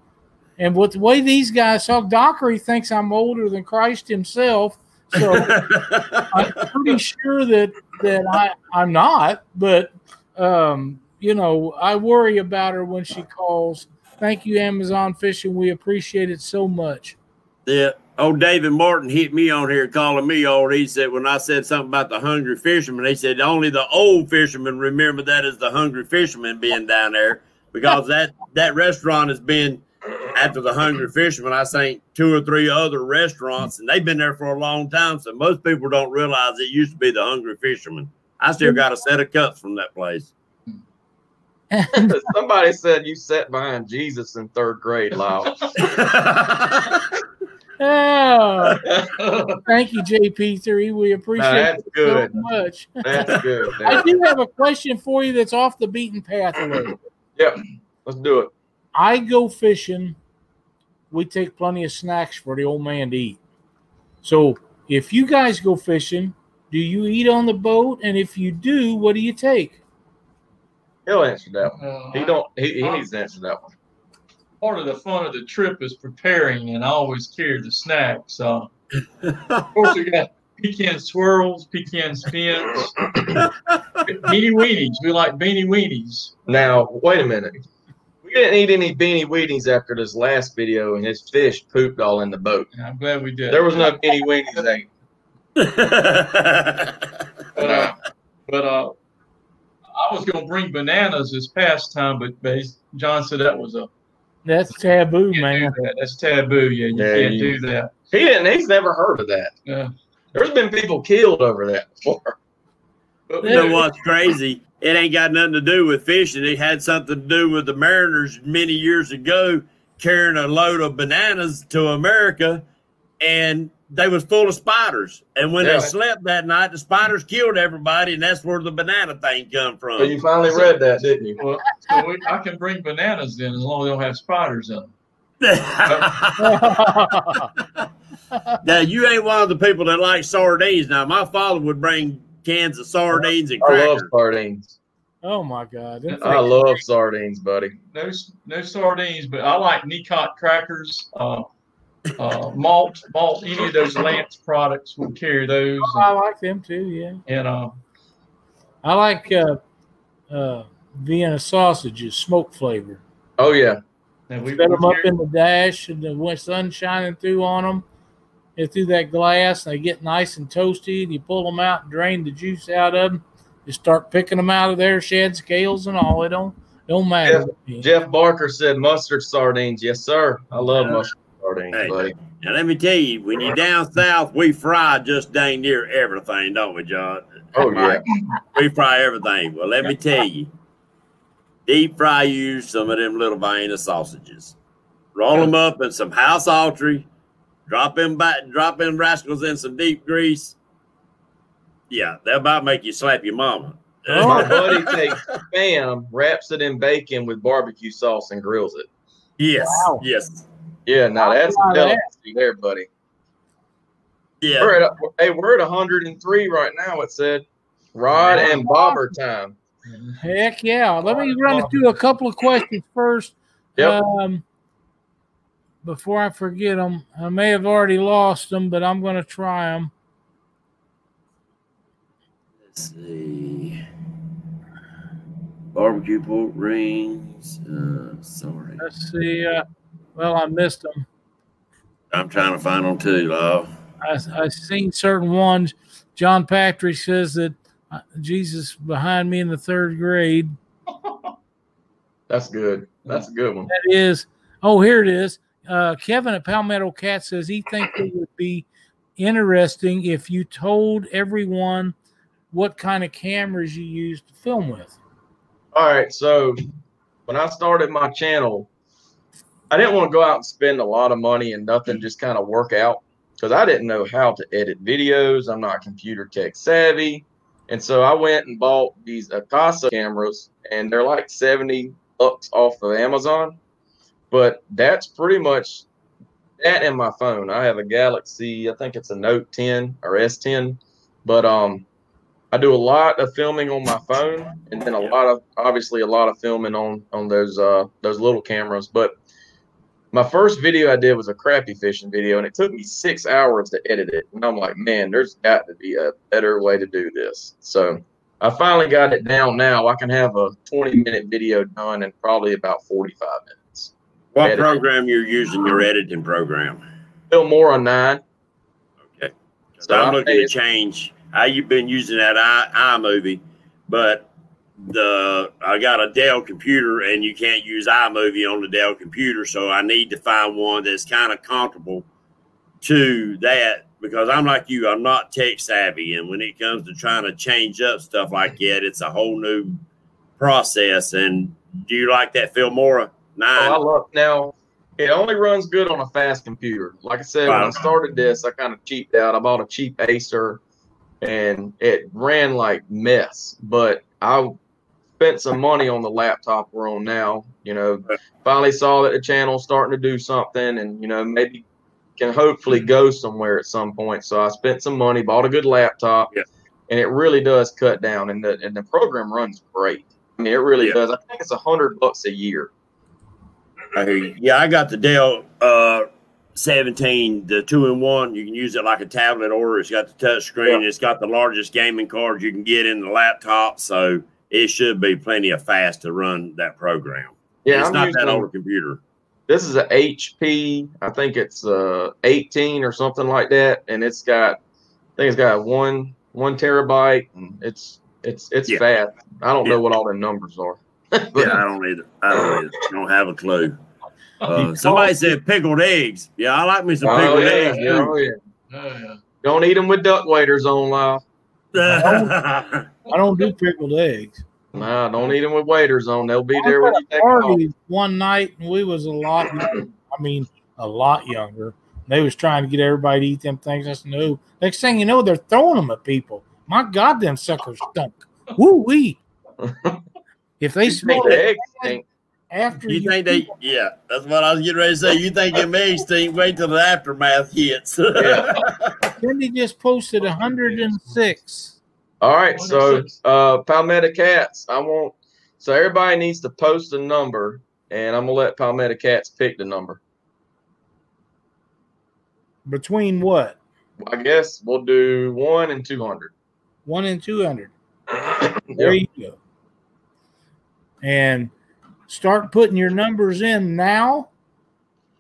A: and with the way these guys talk, Dockery thinks I'm older than Christ himself. So. I'm pretty sure that that I I'm not, but um, you know, I worry about her when she calls. Thank you, Amazon Fishing. We appreciate it so much.
B: Yeah. Old David Martin hit me on here calling me old. He said when I said something about the hungry fisherman, he said only the old fishermen remember that as the hungry fisherman being down there because that that restaurant has been after the Hungry Fisherman, I think two or three other restaurants, and they've been there for a long time. So most people don't realize it used to be the Hungry Fisherman. I still got a set of cups from that place.
C: Somebody said you sat behind Jesus in third grade, Lyle.
A: oh, thank you, JP3. We appreciate
C: that's
A: it
C: good.
A: so much.
C: That's good.
A: I do have a question for you that's off the beaten path a little.
C: Yep. Let's do it.
A: I go fishing. We take plenty of snacks for the old man to eat. So if you guys go fishing, do you eat on the boat? And if you do, what do you take?
C: He'll answer that one.
D: Uh,
C: He don't. He, he needs to answer that one.
D: part of the fun of the trip is preparing, and I always carry the snacks. Uh, of course, we got pecan swirls, pecan spins, beanie weenies. We like beanie weenies.
C: Now, wait a minute. We didn't eat any beanie weenies after this last video, and his fish pooped all in the boat.
D: And I'm glad we did.
C: There was no beanie weenies. Ate.
D: But, uh, but uh, I was going to bring bananas as pastime, but but John said that was a
A: That's taboo, man.
D: that. That's taboo. Yeah, you
C: Yeah,
D: can't
C: you-
D: do that.
C: He didn't. He's never heard of that.
D: Yeah.
C: There's been people killed over that before.
D: But
B: You know what's crazy? It ain't got nothing to do with fishing. It had something to do with the mariners many years ago carrying a load of bananas to America, and they was full of spiders. And when
C: Yeah.
B: they slept that night, the spiders killed everybody, and that's where the banana thing come from.
C: So you finally read that, didn't you?
D: Well, so we, I can bring bananas in as long as they don't have spiders in them.
B: now you ain't one of the people that like sardines. Now my father would bring cans of sardines and
C: I love
B: crackers.
C: sardines.
A: oh my God.
C: I love sardines, buddy.
D: No, no sardines, but I like Nekot crackers, uh, uh, malt, malt. Any of those Lance products will carry those,
A: Oh, I like them too. Yeah,
D: and uh,
A: I like uh, uh, Vienna sausages, smoke flavor.
C: Oh yeah,
D: and we
A: Set them up in the dash, and the when sun shining through on them, and through that glass, and they get nice and toasty. And you pull them out, and drain the juice out of them. You start picking them out of there, shed scales and all. It don't don't matter. to me.
C: Jeff Barker said mustard sardines. Yes, sir. I love mustard sardines,
B: Hey.
C: buddy.
B: Now let me tell you, when you're down south, we fry just dang near everything, don't we, John?
C: Oh yeah.
B: We fry everything. Well, let me tell you, deep fry you some of them little Vienna sausages. Roll them up in some House-Autry, drop them back, drop them rascals in some deep grease. Yeah, they'll about make you slap your mama.
C: My buddy takes spam, wraps it in bacon with barbecue sauce, and grills it.
B: yes,
A: Wow.
B: yes,
C: Yeah, now that's
A: try
C: a
A: that.
C: delicacy there, buddy.
B: yeah.
C: We're at hey, we're at 103 right now. It said rod and bobber time.
A: Heck yeah! Let me run through a couple of questions first.
C: Yep.
A: Um, before I forget them, I may have already lost them, but I'm going to try them.
B: Let's see. Barbecue pork rings. Uh, sorry.
A: Let's see. Uh, well, I missed them.
B: I'm trying to find them too, love.
A: I, I seen certain ones. John Patrick says that uh, Jesus behind me in the third grade.
C: That's good. That's a good one.
A: That is. Oh, here it is. Uh, Kevin at Palmetto Cat says he thinks it would be interesting if you told everyone what kind of cameras you use to film with.
C: All right. So when I started my channel, I didn't want to go out and spend a lot of money and nothing just kind of work out because I didn't know how to edit videos. I'm not computer tech savvy. And so I went and bought these Akaso cameras, and they're like 70 bucks off of Amazon. But that's pretty much that and my phone. I have a Galaxy, I think it's a Note 10 or S10. But um I do a lot of filming on my phone and then a lot of obviously a lot of filming on on those uh those little cameras. But my first video I did was a crappy fishing video and it took me six hours to edit it. And I'm like, man, there's got to be a better way to do this. So I finally got it down now. I can have a 20 minute video done in probably about 45 minutes.
B: What
C: Editing.
B: program you're using? Your editing program.
C: Filmora nine.
B: Okay. So
C: So
B: I'm looking to change. How you've been using that i iMovie, but the I got a Dell computer and you can't use iMovie on the Dell computer, so I need to find one that's kind of comparable to that because I'm like you, I'm not tech savvy, and when it comes to trying to change up stuff like that, it's a whole new process. And do you like that Filmora nine?
C: Oh, I love now. It only runs good on a fast computer. Like I said, when I started this, I kind of cheaped out. I bought a cheap Acer, and it ran like mess. But I spent some money on the laptop we're on now. You know, finally saw that the channel's starting to do something, and you know maybe can hopefully go somewhere at some point. So I spent some money, bought a good laptop,
B: Yeah.
C: and it really does cut down. And the and the program runs great. I mean, it really
B: Yeah.
C: does. I think it's a hundred bucks a year.
B: I hear you. Yeah, I got the Dell uh, 17, the two in one. You can use it like a tablet or it's got the touch screen.
C: Yeah.
B: It's got the largest gaming cards you can get in the laptop. So it should be plenty of fast to run that program.
C: Yeah,
B: it's
C: I'm
B: not that old a computer.
C: This is a HP. I think it's uh 18 or something like that, and it's got I think it's got one one terabyte. And it's it's it's
B: Yeah.
C: fast. I don't
B: Yeah.
C: know what all the numbers are.
B: Yeah, I don't either. I don't either. don't have a clue. Uh,
A: You
B: somebody said pickled eggs. Yeah, I like me some
C: Oh
B: pickled
C: yeah,
B: eggs.
C: yeah, oh, yeah.
D: Oh, yeah.
C: Don't eat them with duck waiters on, Lyle.
B: too.
A: I don't do pickled eggs.
C: Nah, don't eat them with waiters on. They'll be there when you take
A: party one night and we was a lot younger. I mean a lot younger. They was trying to get everybody to eat them things. I said no. Next thing you know, they're throwing them at people. My God, them suckers stunk. Woo wee. If they
C: You
A: smell
C: the
A: it
C: eggs stink?
A: after
B: You think they? Yeah, that's what I was getting ready to say. You think them eggs stink? Wait till the aftermath hits.
C: Yeah.
A: Cindy just posted 106.
C: All right, so uh Palmetto Cats, I want so everybody needs to post a number and I'm gonna let Palmetto Cats pick the number.
A: Between what?
C: I guess we'll do one and two hundred.
A: One and 200. There you go. And start putting your numbers in now.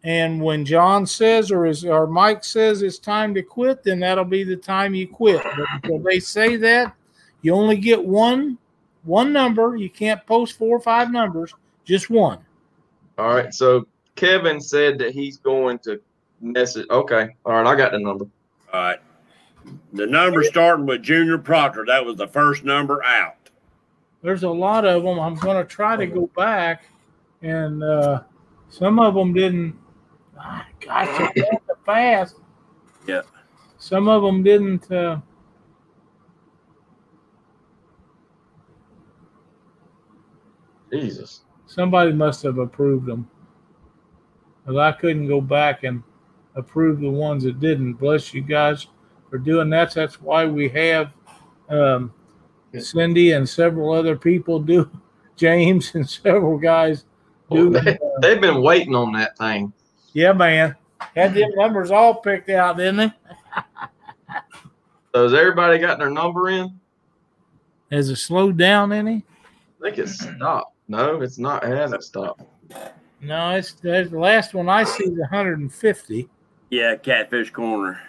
A: And when John says or is or Mike says it's time to quit, then that'll be the time you quit. But until they say that, you only get one one number. You can't post four or five numbers, just one.
C: All right, so Kevin said that he's going to message. Okay, all right, I got the number.
B: All right. The number starting with Junior Proctor. That was the first number out.
A: There's a lot of them. I'm going to try to go back, and uh, some of them didn't. Ah, Gosh, it's happened fast.
B: Yeah.
A: Some of them didn't. Uh,
C: Jesus.
A: somebody must have approved them, because I couldn't go back and approve the ones that didn't. Bless you guys for doing that. That's why we have um, Cindy and several other people do. James and several guys do.
C: They, they've been waiting on that thing.
A: Yeah, man. Had them numbers all picked out, didn't they?
C: So has everybody got their number in?
A: Has it slowed down any?
C: I think it's stopped. No, it's not. It hasn't stopped.
A: No, it's the last one I see is 150.
B: Yeah, Catfish Corner.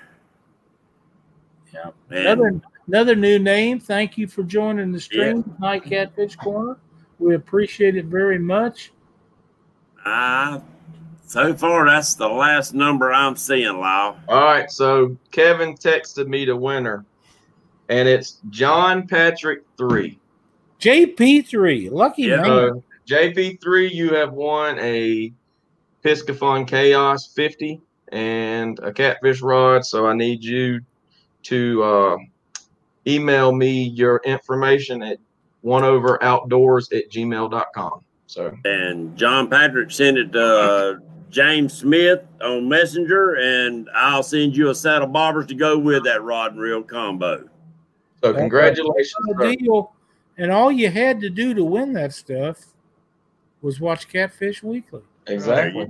A: Yeah.
B: And
A: Another another new name. Thank you for joining the stream tonight, Catfish Corner. We appreciate it very much.
B: uh, so far, that's the last number I'm seeing, Lyle.
C: All right, so Kevin texted me the winner, and it's John Patrick three.
A: JP3, lucky
B: Yeah.
A: man.
C: Uh, JP3, you have won a Piscifun Chaos 50 and a catfish rod. So I need you to uh, email me your information at oneoveroutdoors at gmail.com. So
B: And John Patrick sent it to uh, James Smith on Messenger, and I'll send you a saddle of bobbers to go with that rod and reel combo.
C: so congratulations.
A: Deal, and all you had to do to win that stuff was watch Catfish Weekly.
C: Exactly.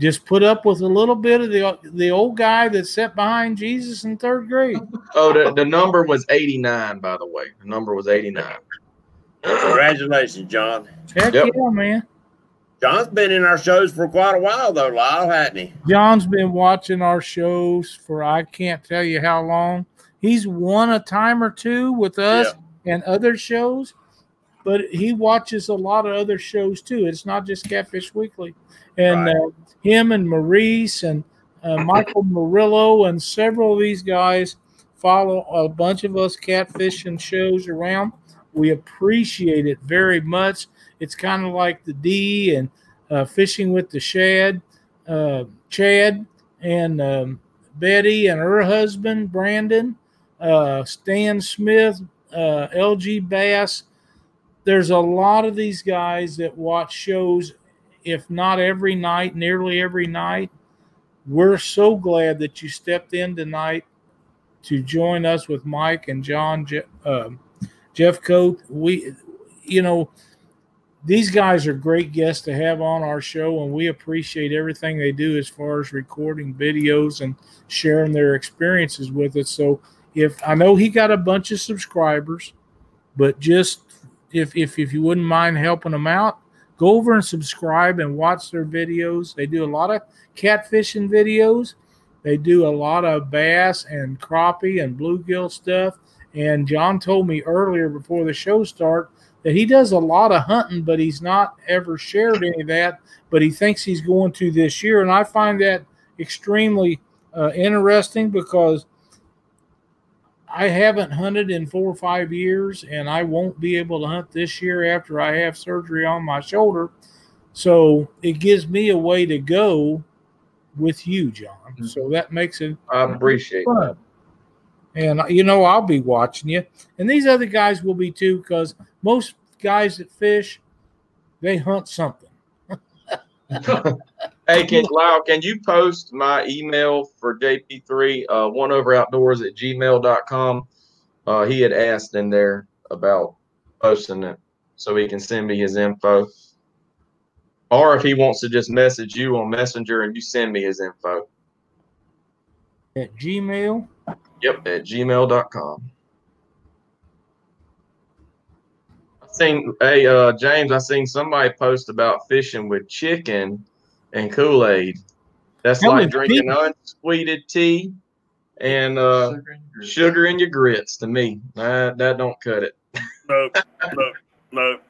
A: Just put up with a little bit of the the old guy that sat behind Jesus in third grade.
C: Oh, the, the number was 89, by the way. The number was 89.
B: Congratulations, John.
A: Heck
C: Yep.
A: yeah, man.
B: John's been in our shows for quite a while, though, Lyle, hasn't he?
A: John's been watching our shows for I can't tell you how long. He's won a time or two with us and other shows, but he watches a lot of other shows too. It's not just Catfish Weekly, and
B: Right.
A: uh, him and Maurice and uh, Michael Murillo and several of these guys follow a bunch of us catfishing shows around. We appreciate it very much. It's kind of like the D and uh, fishing with the Shad, uh, Chad, and um, Betty and her husband Brandon, uh, Stan Smith, uh, LG Bass. There's a lot of these guys that watch shows, if not every night, nearly every night. We're so glad that you stepped in tonight to join us with Mike and John, um, Jeff Coat. We, you know, these guys are great guests to have on our show, and we appreciate everything they do as far as recording videos and sharing their experiences with us. So, if I know he got a bunch of subscribers, but just if if if you wouldn't mind helping them out, go over and subscribe and watch their videos. They do a lot of catfishing videos. They do a lot of bass and crappie and bluegill stuff. And John told me earlier before the show start that he does a lot of hunting, but he's not ever shared any of that. But he thinks he's going to this year, and I find that extremely uh, interesting because I haven't hunted in four or five years, and I won't be able to hunt this year after I have surgery on my shoulder. So it gives me a way to go with you, John. Mm-hmm. So that makes it
C: I appreciate that.
A: And you know, I'll be watching you, and these other guys will be too, because most guys that fish, they hunt something.
C: Hey, can Lyle, can you post my email for JP3, uh, one over outdoors at gmail.com? Uh, he had asked in there about posting it so he can send me his info. Or if he wants to just message you on Messenger and you send me his info.
A: At Gmail,
C: Yep, at gmail.com. I seen hey uh James, I seen somebody post about fishing with chicken and Kool-Aid. That's
A: That
C: like
A: was
C: drinking unsweeted tea and uh sugar in your grits to me. That that don't cut it.
B: Nope, nope, nope.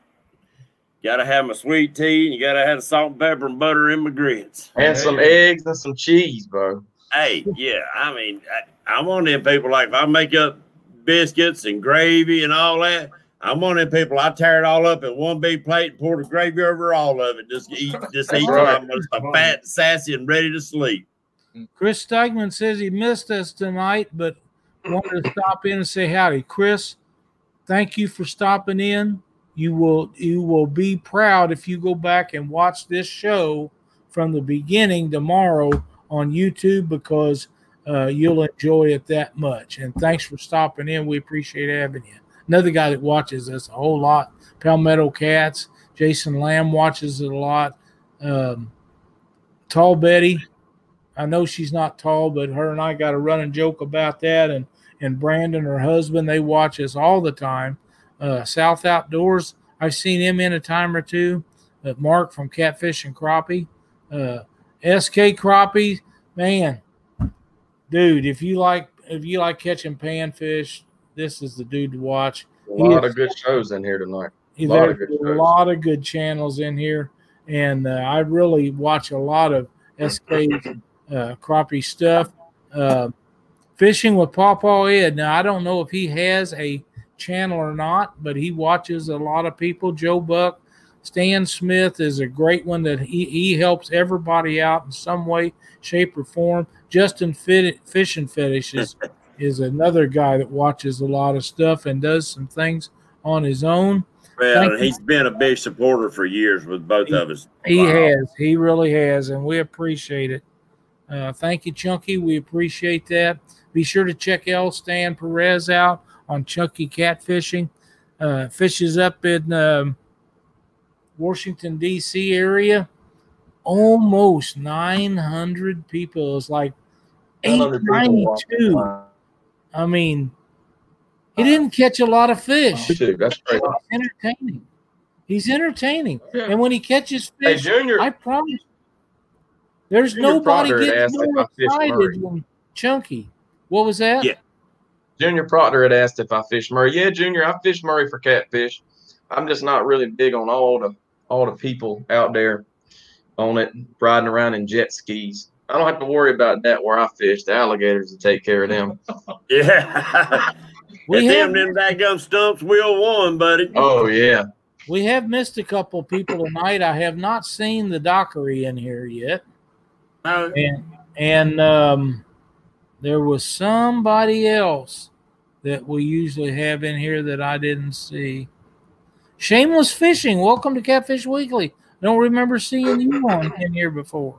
B: Gotta have my sweet tea, and you gotta have the salt and pepper and butter in my grits.
C: And some eggs and some cheese, bro.
B: Hey, yeah, I mean, I, I'm one of them people. Like if I make up biscuits and gravy and all that, I'm one of them people. I tear it all up in one big plate and pour the gravy over all of it. Just eat, just eat
C: right.
B: I'm just a fat, sassy, and ready to sleep.
A: Chris Steigman says he missed us tonight, but wanted to stop in and say howdy. Chris, thank you for stopping in. You will you will be proud if you go back and watch this show from the beginning tomorrow on YouTube because uh, you'll enjoy it that much. And thanks for stopping in. We appreciate having you. Another guy that watches us a whole lot, Palmetto Cats. Jason Lamb watches it a lot. Um, Tall Betty, I know she's not tall, but her and I got a running joke about that. And and Brandon, her husband, they watch us all the time. Uh, South Outdoors, I've seen him in a time or two. Uh, Mark from Catfish and Crappie, uh, SK Crappie, man, dude, if you like if you like catching panfish, this is the dude to watch.
C: A lot of good shows in here tonight.
A: There's
C: Lot of good
A: a lot of good channels in here, and uh, I really watch a lot of SK uh, crappie stuff. Uh, fishing with Pawpaw Ed. Now I don't know if he has a channel or not, but he watches a lot of people. Joe Buck, Stan Smith is a great one that he, he helps everybody out in some way, shape, or form. Justin Fit, Fishing Fetish is, is another guy that watches a lot of stuff and does some things on his own.
B: Well,
A: Thank
B: and he's been a big supporter for years with both of us.
A: He
B: Wow.
A: has. He really has, and we appreciate it. Uh, thank you, Chunky. We appreciate that. Be sure to check El Stan Perez out on Chunky Catfishing. Uh, fishes up in um, Washington D.C. area. Almost 900 people. It's like
C: 900 people watch
A: 892. I mean, he didn't catch a lot of fish.
C: Too. That's great.
A: He's entertaining. He's entertaining.
C: Yeah.
A: And when he catches
C: Hey,
A: fish,
C: Junior,
A: I promise. There's
C: Junior
A: nobody
C: Proctor had
A: gets
C: asked if
A: more
C: I fished Murray.
A: excited than Chunky. What was that?
B: Yeah.
C: Junior Proctor had asked if I fished Murray. Yeah, Junior, I fished Murray for catfish. I'm just not really big on all the all the people out there on it riding around in jet skis. I don't have to worry about that where I fish. The alligators will take care of them.
B: Yeah.
A: We
B: We
A: have-
B: them them daggum stumps wheel one, buddy.
C: Oh yeah.
A: We have missed a couple people tonight. I have not seen the Dockery in here yet.
B: Oh,
A: and and um, there was somebody else that we usually have in here that I didn't see. Shameless fishing. Welcome to Catfish Weekly. Don't remember seeing you on in here before.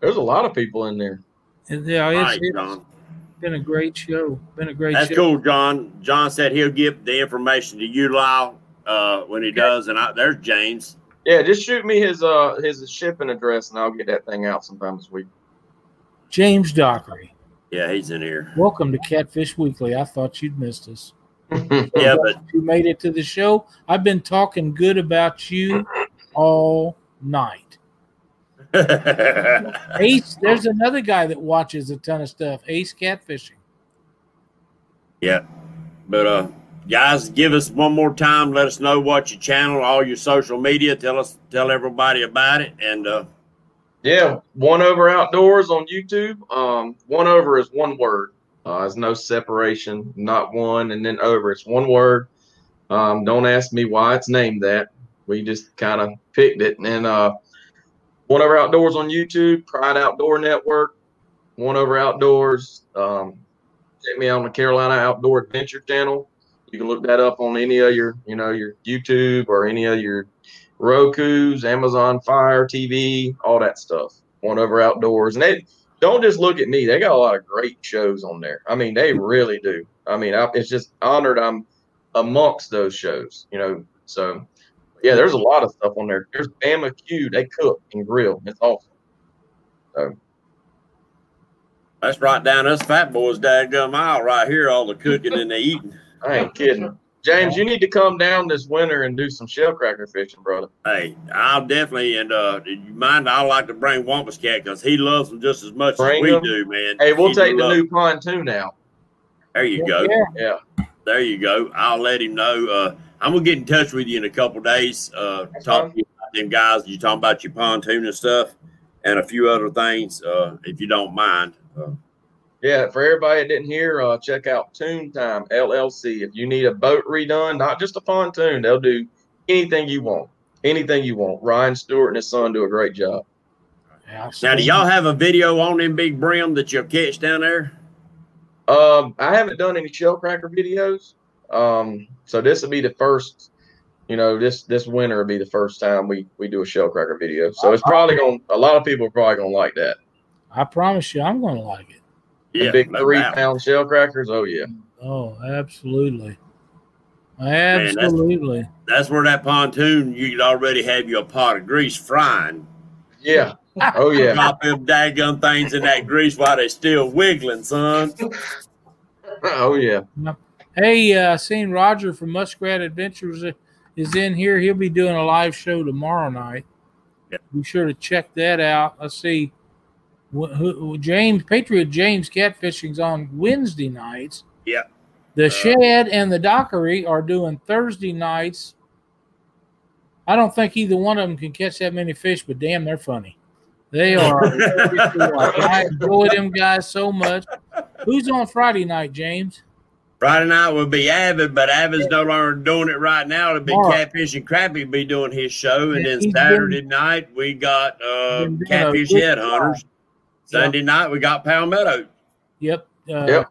C: There's a lot of people in there.
A: And, Yeah, it's,
B: right,
A: it's
B: John.
A: been a great show. Been a great
B: That's
A: show.
B: cool, John. John said he'll give the information to you, Lyle, uh, when he does. And I, there's James.
C: Yeah, just shoot me his uh his shipping address and I'll get that thing out sometime this week.
A: James Dockery.
B: Yeah, he's in here.
A: Welcome to Catfish Weekly. I thought you'd missed us.
B: Yeah, but
A: You made it to the show. I've been talking good about you all night. Ace, there's another guy that watches a ton of stuff. Ace Catfishing.
B: yeah, but uh, guys, give us one more time. Let us know what your channel, all your social media. Tell us, tell everybody about it, and uh,
C: Yeah, one over outdoors on YouTube. Um, one over is one word. Uh, there's no separation, not one and then over. It's one word. Um, don't ask me why it's named that. We just kind of picked it. And uh, one over outdoors on YouTube, Pride Outdoor Network, one over outdoors. Um, check me out on the Carolina Outdoor Adventure Channel. You can look that up on any of your, you know, your YouTube or any of your Roku's, Amazon Fire TV, all that stuff. One over outdoors, and they don't just look at me. They got a lot of great shows on there. I mean, they really do. I mean, I, it's just honored I'm amongst those shows. You know, so yeah, there's a lot of stuff on there. There's Bama Q. They cook and grill. It's awesome.
B: that's right down us fat boys, daggum aisle right here. All the cooking and the eating.
C: I ain't kidding. James, you need to come down this winter and do some shell cracker fishing, brother.
B: Hey, I'll definitely and uh, do you mind? I like to bring Wampus Cat because he loves them just as much
C: Bring
B: as we
C: him.
B: do, man.
C: Hey, we'll
B: He
C: take the new pontoon out.
B: There you go.
A: Yeah.
C: Yeah.
B: There you go. I'll let him know. Uh, I'm gonna get in touch with you in a couple days. Uh, talk
C: fine.
B: to you about them guys. You talking about your pontoon and stuff, and a few other things. Uh, if you don't mind. Uh,
C: Yeah, for everybody that didn't hear, uh, check out Toon Time LLC. If you need a boat redone, not just a pontoon, they'll do anything you want. Anything you want. Ryan Stewart and his son do a great job.
B: now, do y'all have a video on them big brim that you'll catch down there?
C: Um, I haven't done any shell cracker videos. Um, so this will be the first. You know, this this winter will be the first time we we do a shell cracker video. So it's probably going. to A lot of people are probably going to like that.
A: I promise you, I'm going to like it.
C: The big
B: no
C: three
B: doubt.
C: pound shell crackers. Oh yeah.
A: Oh, absolutely.
B: that's-
A: Absolutely.
B: That's where that pontoon you could already have your pot of grease frying.
C: Yeah. Oh yeah.
B: Drop them daggum things in that grease while they're still wiggling, son.
C: Oh yeah.
A: Hey, uh, seen Roger from Muskrat Adventures uh, is in here. He'll be doing a live show tomorrow night.
B: Yep.
A: Be sure to check that out. Let's see. Wh- who- James Patriot James Catfishing's on Wednesday nights.
B: Yep.
A: The
B: Uh,
A: Shed and the Dockery are doing Thursday nights. I don't think either one of them can catch that many fish, but damn, they're funny. They are. I enjoy them guys so much. Who's on Friday night, James?
B: Friday night will be Avid, but Avid's no longer doing it right now. It'll be
A: Mark.
B: Catfish and Crappie be doing his show, and then Saturday night we got uh,
A: been doing a
B: Catfish
A: good
B: Headhunters. Sunday night we got Palmetto.
A: Yep. Uh,
C: Yep.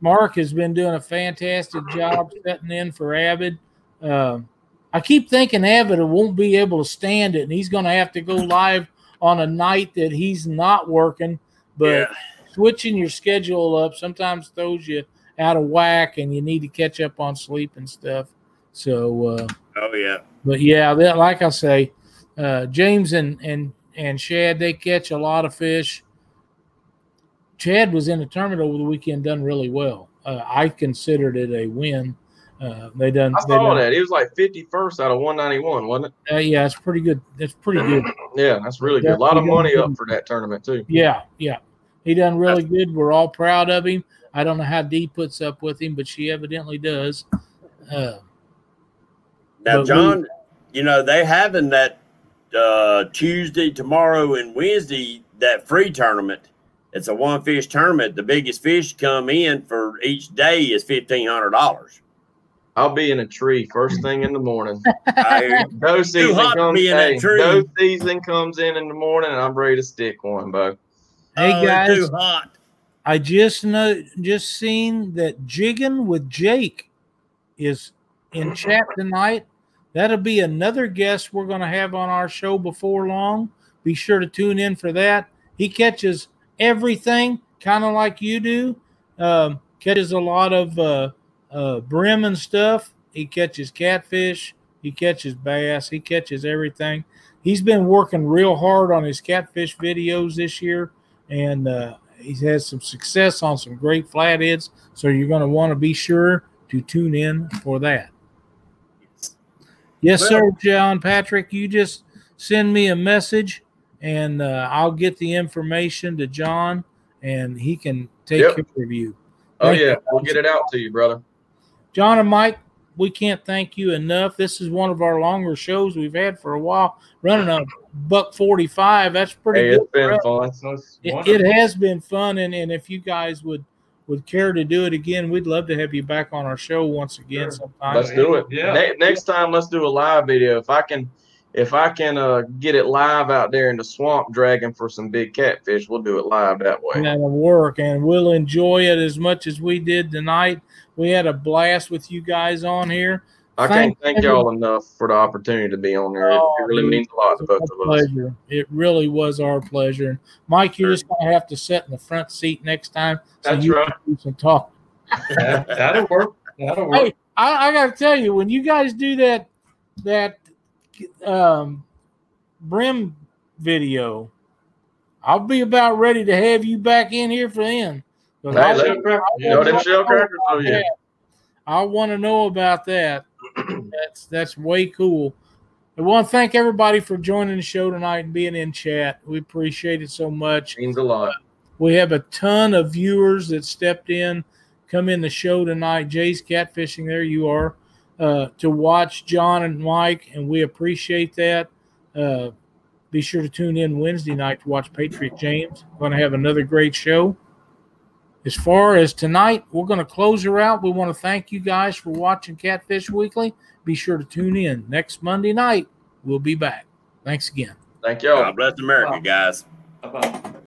A: Mark has been doing a fantastic job setting in for Avid. Um, I keep thinking Avid won't be able to stand it, and he's going to have to go live on a night that he's not working. But
B: yeah,
A: switching your schedule up sometimes throws you out of whack, and you need to catch up on sleep and stuff. So, uh,
B: oh yeah,
A: but yeah, that, like I say, uh, James and and and Shad they catch a lot of fish. Chad was in the tournament over the weekend, done really well. Uh, I considered it a win. Uh, they done.
C: I
A: they
C: saw
A: done-
C: that. He was like 51st out of 191, wasn't
A: Uh, yeah, it's pretty good. It's pretty good.
C: Yeah, that's really good. A lot of money up for that tournament too.
A: Yeah, yeah, he done really good. We're all proud of him. I don't know how Dee puts up with him, but she evidently does. Uh,
B: Now,
A: But we-
B: John, you know they having that uh, Tuesday, tomorrow, and Wednesday that free tournament. It's a one fish tournament. The biggest fish come in for each day is fifteen hundred dollars.
C: I'll be in a tree first thing in the morning.
B: I
C: Doe season
B: hot to
C: comes.
B: be in that
C: Hey,
B: tree.
C: season comes in in the morning, and I'm ready to stick one, Bo.
A: Hey
B: Oh,
A: guys,
B: too hot.
A: I just know just seen that jigging with Jake is in chat tonight. That'll be another guest we're going to have on our show before long. Be sure to tune in for that. He catches everything, kind of like you do. Um, catches a lot of uh, uh, brim and stuff. He catches catfish. He catches bass. He catches everything. He's been working real hard on his catfish videos this year, and uh, he's had some success on some great flatheads. So you're going to want to be sure to tune in for that. Yes,
B: Well-
A: sir, John Patrick. You just send me a message, and uh, I'll get the information to John, and he can take
C: Yep.
A: care of you.
C: Oh yeah,
A: you.
C: we'll get it out to you, brother.
A: John and Mike, we can't thank you enough. This is one of our longer shows we've had for a while, running a buck forty-five. That's pretty
C: Hey,
A: good.
C: it's been fun.
D: It's
A: It, it has been fun, and, and if you guys would would care to do it again, we'd love to have you back on our show once again
D: Sure.
A: sometime.
C: Let's do it.
D: Yeah.
C: Ne- next time, let's do a live video. If I can, if I can uh, get it live out there in the swamp, dragging for some big catfish, we'll do it live that way.
A: That'll work, and we'll enjoy it as much as we did tonight. We had a blast with you guys on here.
C: I
A: Thank
C: can't thank y'all enough for the opportunity to be on there. It,
A: Oh,
C: it really means a lot to both
A: Our
C: of us.
A: pleasure. It really was our pleasure. Mike, you're just gonna have to sit in the front seat next time. So
D: That's
A: you
D: right.
A: can do some talk.
D: That, that'll work. That'll work.
A: Hey, I, I gotta tell you, when you guys do that that um brim video, I'll be about ready to have you back in here for then. 'Cause
C: Hey,
A: I-
C: let-
D: Shell cracker,
A: I
C: You know them shell crackers? Oh yeah.
A: I want to know about that. That's that's way cool. I want to thank everybody for joining the show tonight and being in chat. We appreciate it so much.
C: Means a lot.
A: We have a ton of viewers that stepped in, come in the show tonight. Jay's catfishing. There you are uh, to watch John and Mike, and we appreciate that. Uh, be sure to tune in Wednesday night to watch Patriot James. Going to have another great show. As far as tonight, we're going to close her out. We want to thank you guys for watching Catfish Weekly. Be sure to tune in next Monday night. We'll be back. Thanks again.
C: Thank y'all.
B: God bless America, guys.
D: Bye-bye.